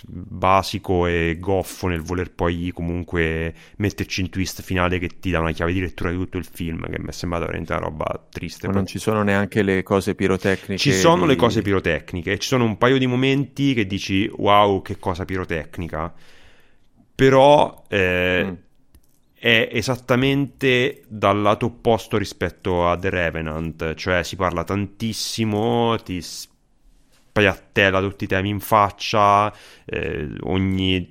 basico e goffo nel voler poi comunque metterci un twist finale che ti dà una chiave di lettura di tutto il film, che mi è sembrata veramente una roba triste. Ma non ci sono neanche le cose pirotecniche. ci sono di- le cose pirotecniche, ci sono un paio di momenti che dici wow, che cosa pirotecnica. Però eh, Mm. È esattamente dal lato opposto rispetto a The Revenant, cioè si parla tantissimo, ti spiattella tutti i temi in faccia, eh, ogni eh,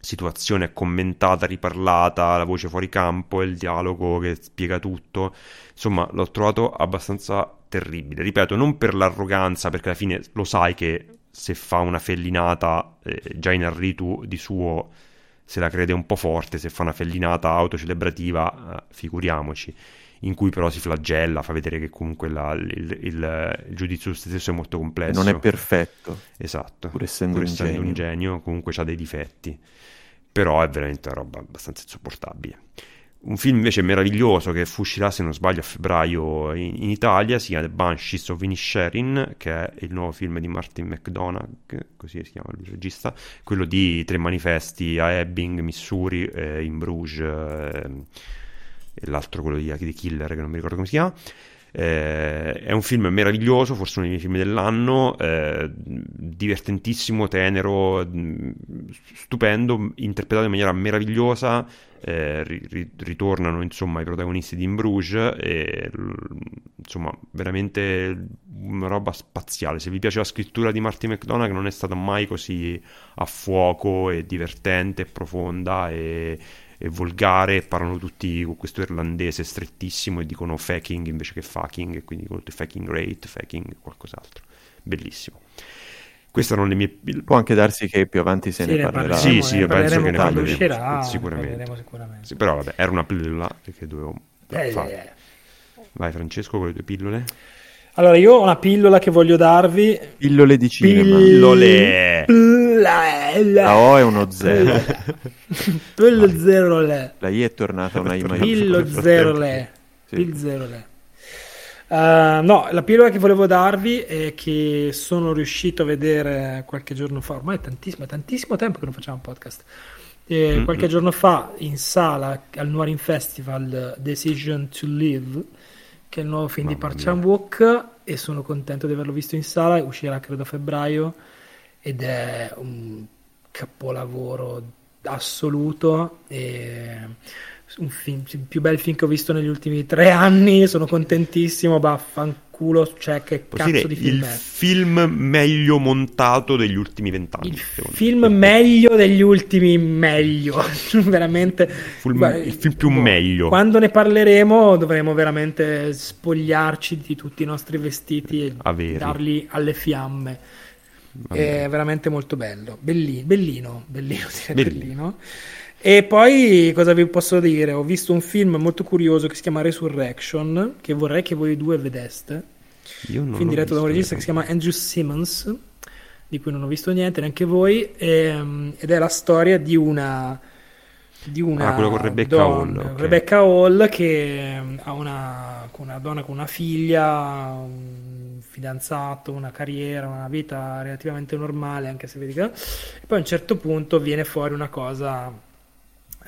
situazione è commentata, riparlata, la voce fuori campo, il dialogo che spiega tutto. Insomma, l'ho trovato abbastanza terribile. Ripeto, non per l'arroganza, perché alla fine lo sai che se fa una fellinata, eh, già in Arritu di suo se la crede un po' forte, se fa una fellinata autocelebrativa, eh, figuriamoci. In cui però si flagella, fa vedere che comunque la- il, il- il giudizio su se stesso è molto complesso. Non è perfetto. Esatto, pur essendo un genio. un genio, comunque ha dei difetti, però è veramente una roba abbastanza insopportabile. Un film invece meraviglioso che uscirà, se non sbaglio, a febbraio in, in Italia, si chiama The Banshees of Inisherin, che è il nuovo film di Martin McDonagh, così si chiama il regista, quello di tre manifesti a Ebbing, Missouri, eh, in Bruges, eh, e l'altro quello di, di Killer, che non mi ricordo come si chiama. Eh, è un film meraviglioso, forse uno dei miei film dell'anno, eh, divertentissimo, tenero, mh, stupendo, interpretato in maniera meravigliosa. eh, ri- ri- ritornano insomma i protagonisti di In Bruges e l- insomma veramente una roba spaziale se vi piace la scrittura di Martin McDonagh non è stata mai così a fuoco e divertente e profonda e, e volgare parlano tutti con questo irlandese strettissimo e dicono faking invece che fucking e quindi dicono tutti faking rate, faking qualcos'altro bellissimo queste erano le mie Può anche darsi che più avanti se Sì, ne ne parlerà. Sì, sì, ne io penso che ne parleremo, uscirà, sicuramente. sicuramente. Sì, però vabbè era una pillola che dovevo Eh, fare eh. vai Francesco con le tue pillole Allora, io ho una pillola che voglio darvi. Pillole di cinema. Pillole. La O è uno zero. Pillo zero le. La I è tornata una I maiuscola. Pillo zero le. Sì. Pillo zero le. Uh, no, la pillola che volevo darvi è che sono riuscito a vedere qualche giorno fa, ormai è tantissimo, è tantissimo tempo che non facciamo un podcast. Eh. Qualche giorno fa in sala al Noirin Festival Decision to Live, che è il nuovo film di Mamma Park mia. Chan-wook, e sono contento di averlo visto in sala. Uscirà credo a febbraio ed è un capolavoro assoluto. E un film, il più bel film che ho visto negli ultimi tre anni. Sono contentissimo. Vaffanculo, cioè, che Posso cazzo dire, di film il è? film meglio montato degli ultimi vent'anni Il secondo me. film meglio degli ultimi meglio, veramente. Ful- Guarda, il film più boh, meglio. Quando ne parleremo dovremo veramente spogliarci di tutti i nostri vestiti e Averi. darli alle fiamme. Vabbè. È veramente molto bello, Belli- bellino, bellino, Bellino. bellino. E poi cosa vi posso dire? Ho visto un film molto curioso che si chiama Resurrection, che vorrei che voi due vedeste. Io non film diretto da un regista che si chiama Andrew Simmons, di cui non ho visto niente, neanche voi, ehm, ed è la storia di una di una Ah, quello con Rebecca donna, Hall, ok. Rebecca Hall che ehm, ha una, con una donna con una figlia, un fidanzato, una carriera, una vita relativamente normale, anche se vedi che... E poi a un certo punto viene fuori una cosa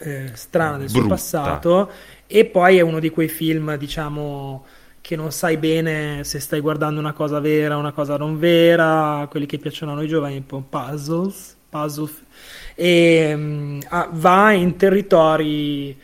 eh, strana del suo Brutta. passato e poi è uno di quei film, diciamo, che non sai bene se stai guardando una cosa vera o una cosa non vera, quelli che piacciono a noi giovani, un po' puzzles, puzzle, e mm, ah, va in territori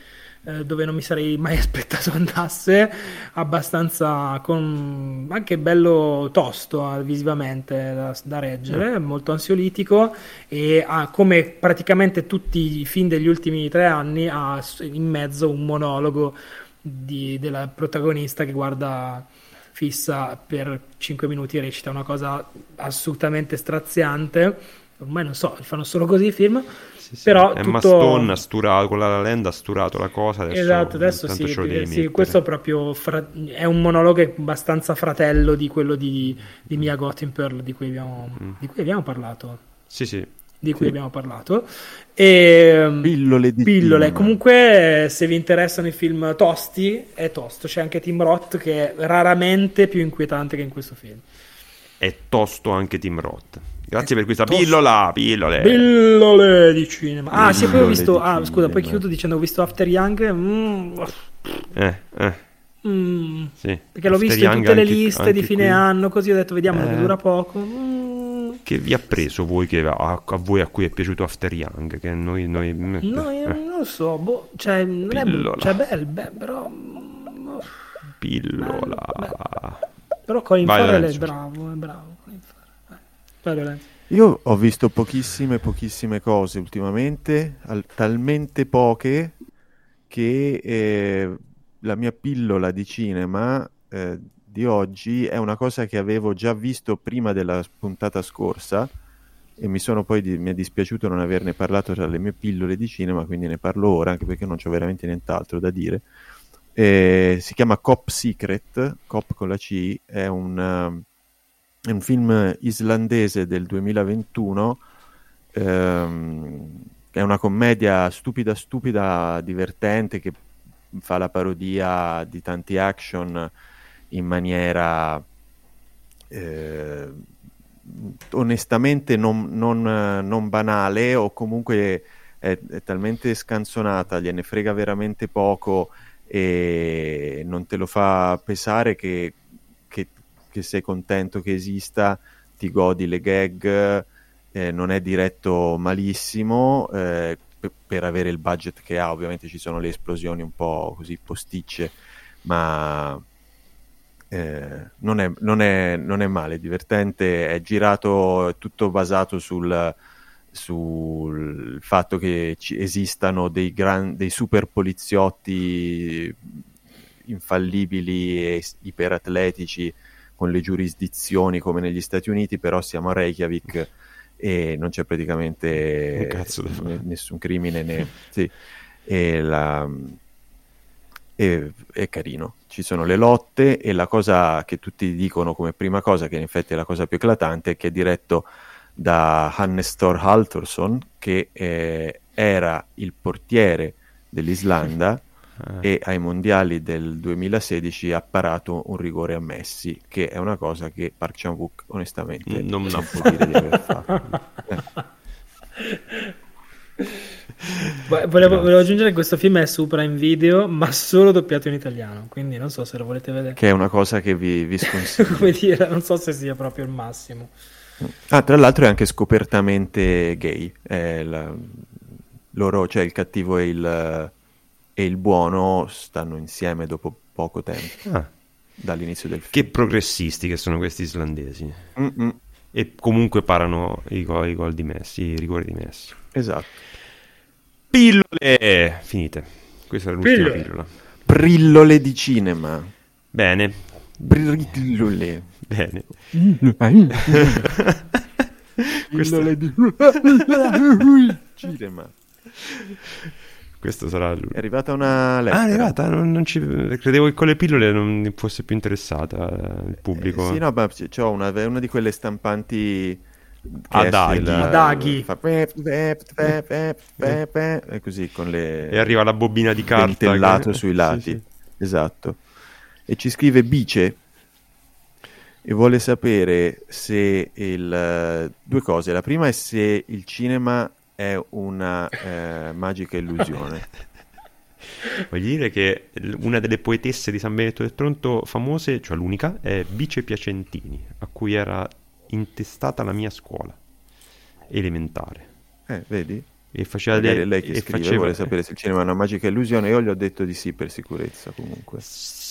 eh, dove non mi sarei mai aspettato andasse, abbastanza con anche bello tosto eh, visivamente da, da reggere, molto ansiolitico e ha come praticamente tutti i film degli ultimi tre anni ha in mezzo un monologo di- della protagonista che guarda fissa per 5 minuti e recita una cosa assolutamente straziante. Ormai non so, fanno solo così i film. Sì, sì. Però Emma tutto... Stone ha sturato, con la Land ha sturato la cosa. Adesso, esatto, adesso sì, ce lo devi sì, mettere. questo è proprio fra- è un monologo abbastanza fratello di quello di, di Mia Gotham Pearl di cui abbiamo, Mm. di cui abbiamo parlato. Sì, sì. Di cui Sì. abbiamo parlato. E, Pillole di pillole. cinema. Comunque, se vi interessano i film tosti, è tosto. C'è anche Tim Roth che è raramente più inquietante che in questo film. È tosto anche Tim Roth. Grazie per questa pillola, pillole. Pillole di cinema. Ah, sì, poi ho visto. di Ah, scusa, poi chiudo dicendo: ho visto After Young. mm, eh, eh, mm, sì. perché l'ho After visto in Young tutte le anche- liste di anche fine qui. anno. Così ho detto: vediamo che Eh. dura poco. Mm, Che vi ha preso voi, che a, a voi a cui è piaciuto After Young? Che noi... noi no, io eh, non lo so. Boh, cioè, non è Pillola. cioè, bel, beh, però. mm, pillola. Però Colin Vai, Farrell è bravo, è bravo. Colin Farrell. Eh. Vai, Lorenzo. Io ho visto pochissime, pochissime cose ultimamente, al- talmente poche che eh, la mia pillola di cinema eh, di oggi è una cosa che avevo già visto prima della puntata scorsa e mi di- mi è dispiaciuto non averne parlato tra le mie pillole di cinema, quindi ne parlo ora anche perché non c'ho veramente nient'altro da dire. Eh, si chiama Cop Secret, Cop con la C, è un, è un film islandese del 2021, ehm, è una commedia stupida, stupida, divertente che fa la parodia di tanti action in maniera eh, onestamente non, non, non banale o comunque è, è talmente scanzonata, gliene frega veramente poco e non te lo fa pesare che, che, sei contento che esista, ti godi le gag, eh, non è diretto malissimo eh, pe- per avere il budget che ha, ovviamente ci sono le esplosioni un po' così posticce, ma eh, non, è, non, è, non è male, è divertente, è girato, è tutto basato sul, sul fatto che esistano dei, gran, dei super poliziotti infallibili e iperatletici con le giurisdizioni come negli Stati Uniti, però siamo a Reykjavik e non c'è praticamente ne- nessun crimine né... sì. e la- e- è carino. Ci sono le lotte e la cosa che tutti dicono come prima cosa, che in effetti è la cosa più eclatante, è che è diretto da Hannes Thor Haltorsson, che eh, era il portiere dell'Islanda Eh, e ai mondiali del 2016 ha parato un rigore a Messi, che è una cosa che Park Chan-wook onestamente Non non ha può dire di aver fatto. Vo- Volevo, volevo aggiungere che questo film è su Prime Video, ma solo doppiato in italiano. Quindi non so se lo volete vedere. Che è una cosa che vi, vi sconsiglio. Come dire, non so se sia proprio il massimo. Ah, tra l'altro è anche scopertamente gay. È la- loro, cioè il cattivo e il, e il buono stanno insieme dopo poco tempo, ah, dall'inizio del che film. progressisti che sono questi islandesi. Mm-mm, E comunque parano i gol, i gol di Messi, i rigori di Messi. esatto. Pillole! Finite. Questa era l'ultima Pillole. pillola. Brillole di cinema. Bene, Brillole. bene. Brillole di cinema. Questo sarà È l'ultimo. arrivata una lettera. Ah, è arrivata, non, non ci... credevo che con le pillole non fosse più interessata eh, il pubblico. Eh, sì, no, ma c'ho una, una di quelle stampanti che A esce daghi. la- fa pep, e così con le E arriva la bobina di carta. dentellato che- sui lati. Sì, sì. Esatto. E ci scrive Bice e vuole sapere se il eh, due cose. La prima è se il cinema è una eh, magica illusione. Voglio dire che una delle poetesse di San Benedetto del Tronto famose, cioè l'unica, è Bice Piacentini, a cui era intestata la mia scuola elementare. Eh, vedi? E faceva Magari le- lei che scrive, faceva- vuole sapere se il cinema è una magica illusione. Io gli ho detto di sì per sicurezza comunque.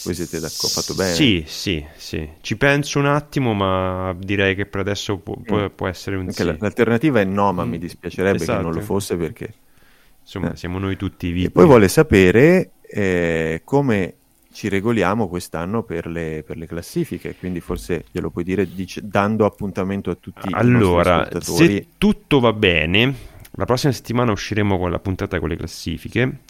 Voi siete d'accordo? Fatto bene? Sì, sì, sì. Ci penso un attimo, ma direi che per adesso può, può- Mm. può essere un Anche sì. la- l'alternativa è no, ma Mm. mi dispiacerebbe che non lo Esatto. fosse perché... Insomma, eh. siamo noi tutti E vivi. poi vuole sapere eh, come ci regoliamo quest'anno per le, per le, classifiche, quindi forse glielo puoi dire dice, dando appuntamento a tutti allora, se tutto va bene, la prossima settimana usciremo con la puntata con le classifiche.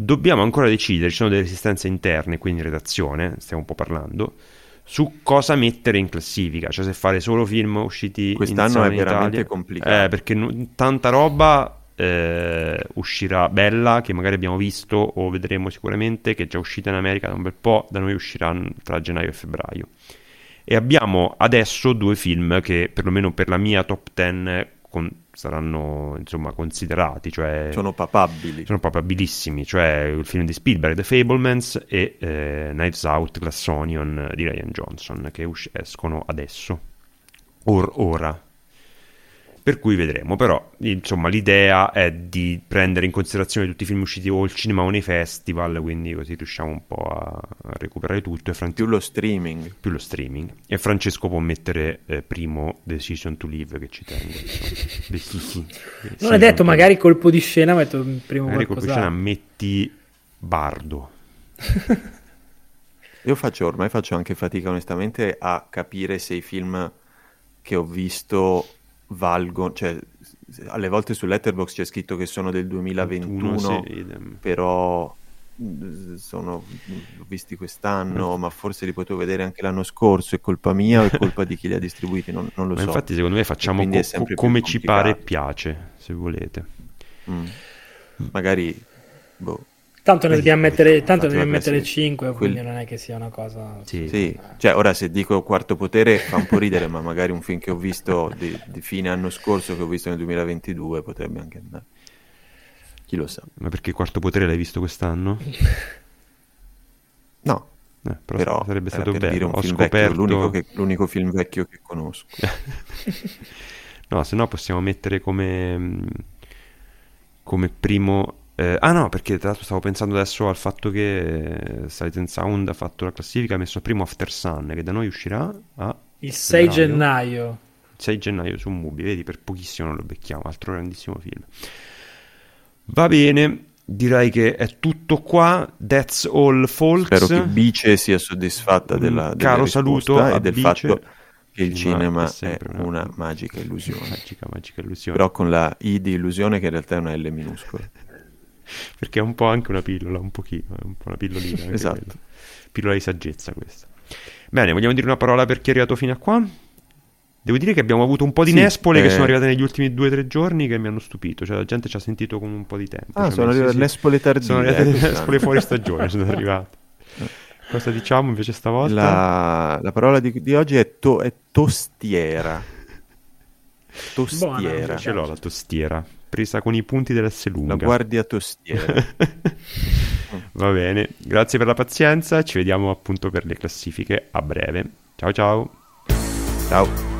Dobbiamo ancora decidere, ci sono delle resistenze interne, quindi in redazione, stiamo un po' parlando, su cosa mettere in classifica, cioè se fare solo film usciti quest'anno è veramente Italia. complicato. Eh, perché n- tanta roba eh, uscirà bella che magari abbiamo visto o vedremo sicuramente che è già uscita in America da un bel po', da noi uscirà tra gennaio e febbraio. E abbiamo adesso due film che perlomeno per la mia top 10 con, saranno insomma considerati, cioè sono papabili. Sono papabilissimi, cioè il film di Spielberg, The Fablemans e eh, Knives Out, Glass Onion di Ryan Johnson che us- escono adesso, or ora. Per cui vedremo, però insomma l'idea è di prendere in considerazione tutti i film usciti o al cinema o nei festival, quindi così riusciamo un po' a, a recuperare tutto. Fran- più lo streaming. Più lo streaming. E Francesco può mettere eh, primo Decision to Live che ci tengo. non è detto, magari colpo di scena metto primo magari colpo di scena metti Bardo. Io faccio ormai faccio anche fatica onestamente a capire se i film che ho visto valgono, cioè alle volte su Letterboxd c'è scritto che sono del 2021, sì, però mm, sono visti quest'anno, ma forse li potevo vedere anche l'anno scorso, è colpa mia o è colpa di chi li ha distribuiti, non, non lo ma so. Infatti secondo me facciamo co- come ci pare e piace, se volete. Mm. Magari, boh, Tanto ne dobbiamo mettere, tanto ne dobbiamo mettere 5, quindi quel... non è che sia una cosa... Sì. sì. cioè ora se dico quarto potere fa un po' ridere, ma magari un film che ho visto di, di, fine anno scorso, che ho visto nel 2022, potrebbe anche andare. Chi lo sa. Ma perché quarto potere l'hai visto quest'anno? No. Eh, però, però, sarebbe stato per bello. Dire un ho film scoperto... vecchio, l'unico, che, l'unico film vecchio che conosco. no, se no possiamo mettere come, come primo eh, ah no, perché tra l'altro stavo pensando adesso al fatto che eh, Silent Sound ha fatto la classifica, ha messo primo After Sun, che da noi uscirà a... Il 6 gennaio. Il 6 gennaio su Mubi, vedi, per pochissimo non lo becchiamo, altro grandissimo film. Va bene, direi che è tutto qua. That's all, folks. Spero che Bice sia soddisfatta della, della Caro saluto e del Bice. fatto che il cinema è, è una, una, magica illusione. Magica, magica illusione. Però con la I di illusione che in realtà è una L minuscola perché è un po' anche una pillola, un pochino, è un po' una pillolina. esatto. Quella. Pillola di saggezza questa. Bene, vogliamo dire una parola per chi è arrivato fino a qua? Devo dire che abbiamo avuto un po' di sì, nespole eh... che sono arrivate negli ultimi due o tre giorni che mi hanno stupito. Cioè, la gente ci ha sentito con un po' di tempo. Ah, cioè, sono arrivate sì, nespole tardine. Sono arrivate le nespole fuori stagione, sono arrivate. Cosa diciamo invece stavolta? La, la parola di, di oggi è, to, è tostiera. Tostiera. Buona, ce l'ho la tostiera presa con i punti dell'S lunga. La guardia tostiera. Va bene, grazie per la pazienza, ci vediamo appunto per le classifiche a breve. Ciao ciao. Ciao.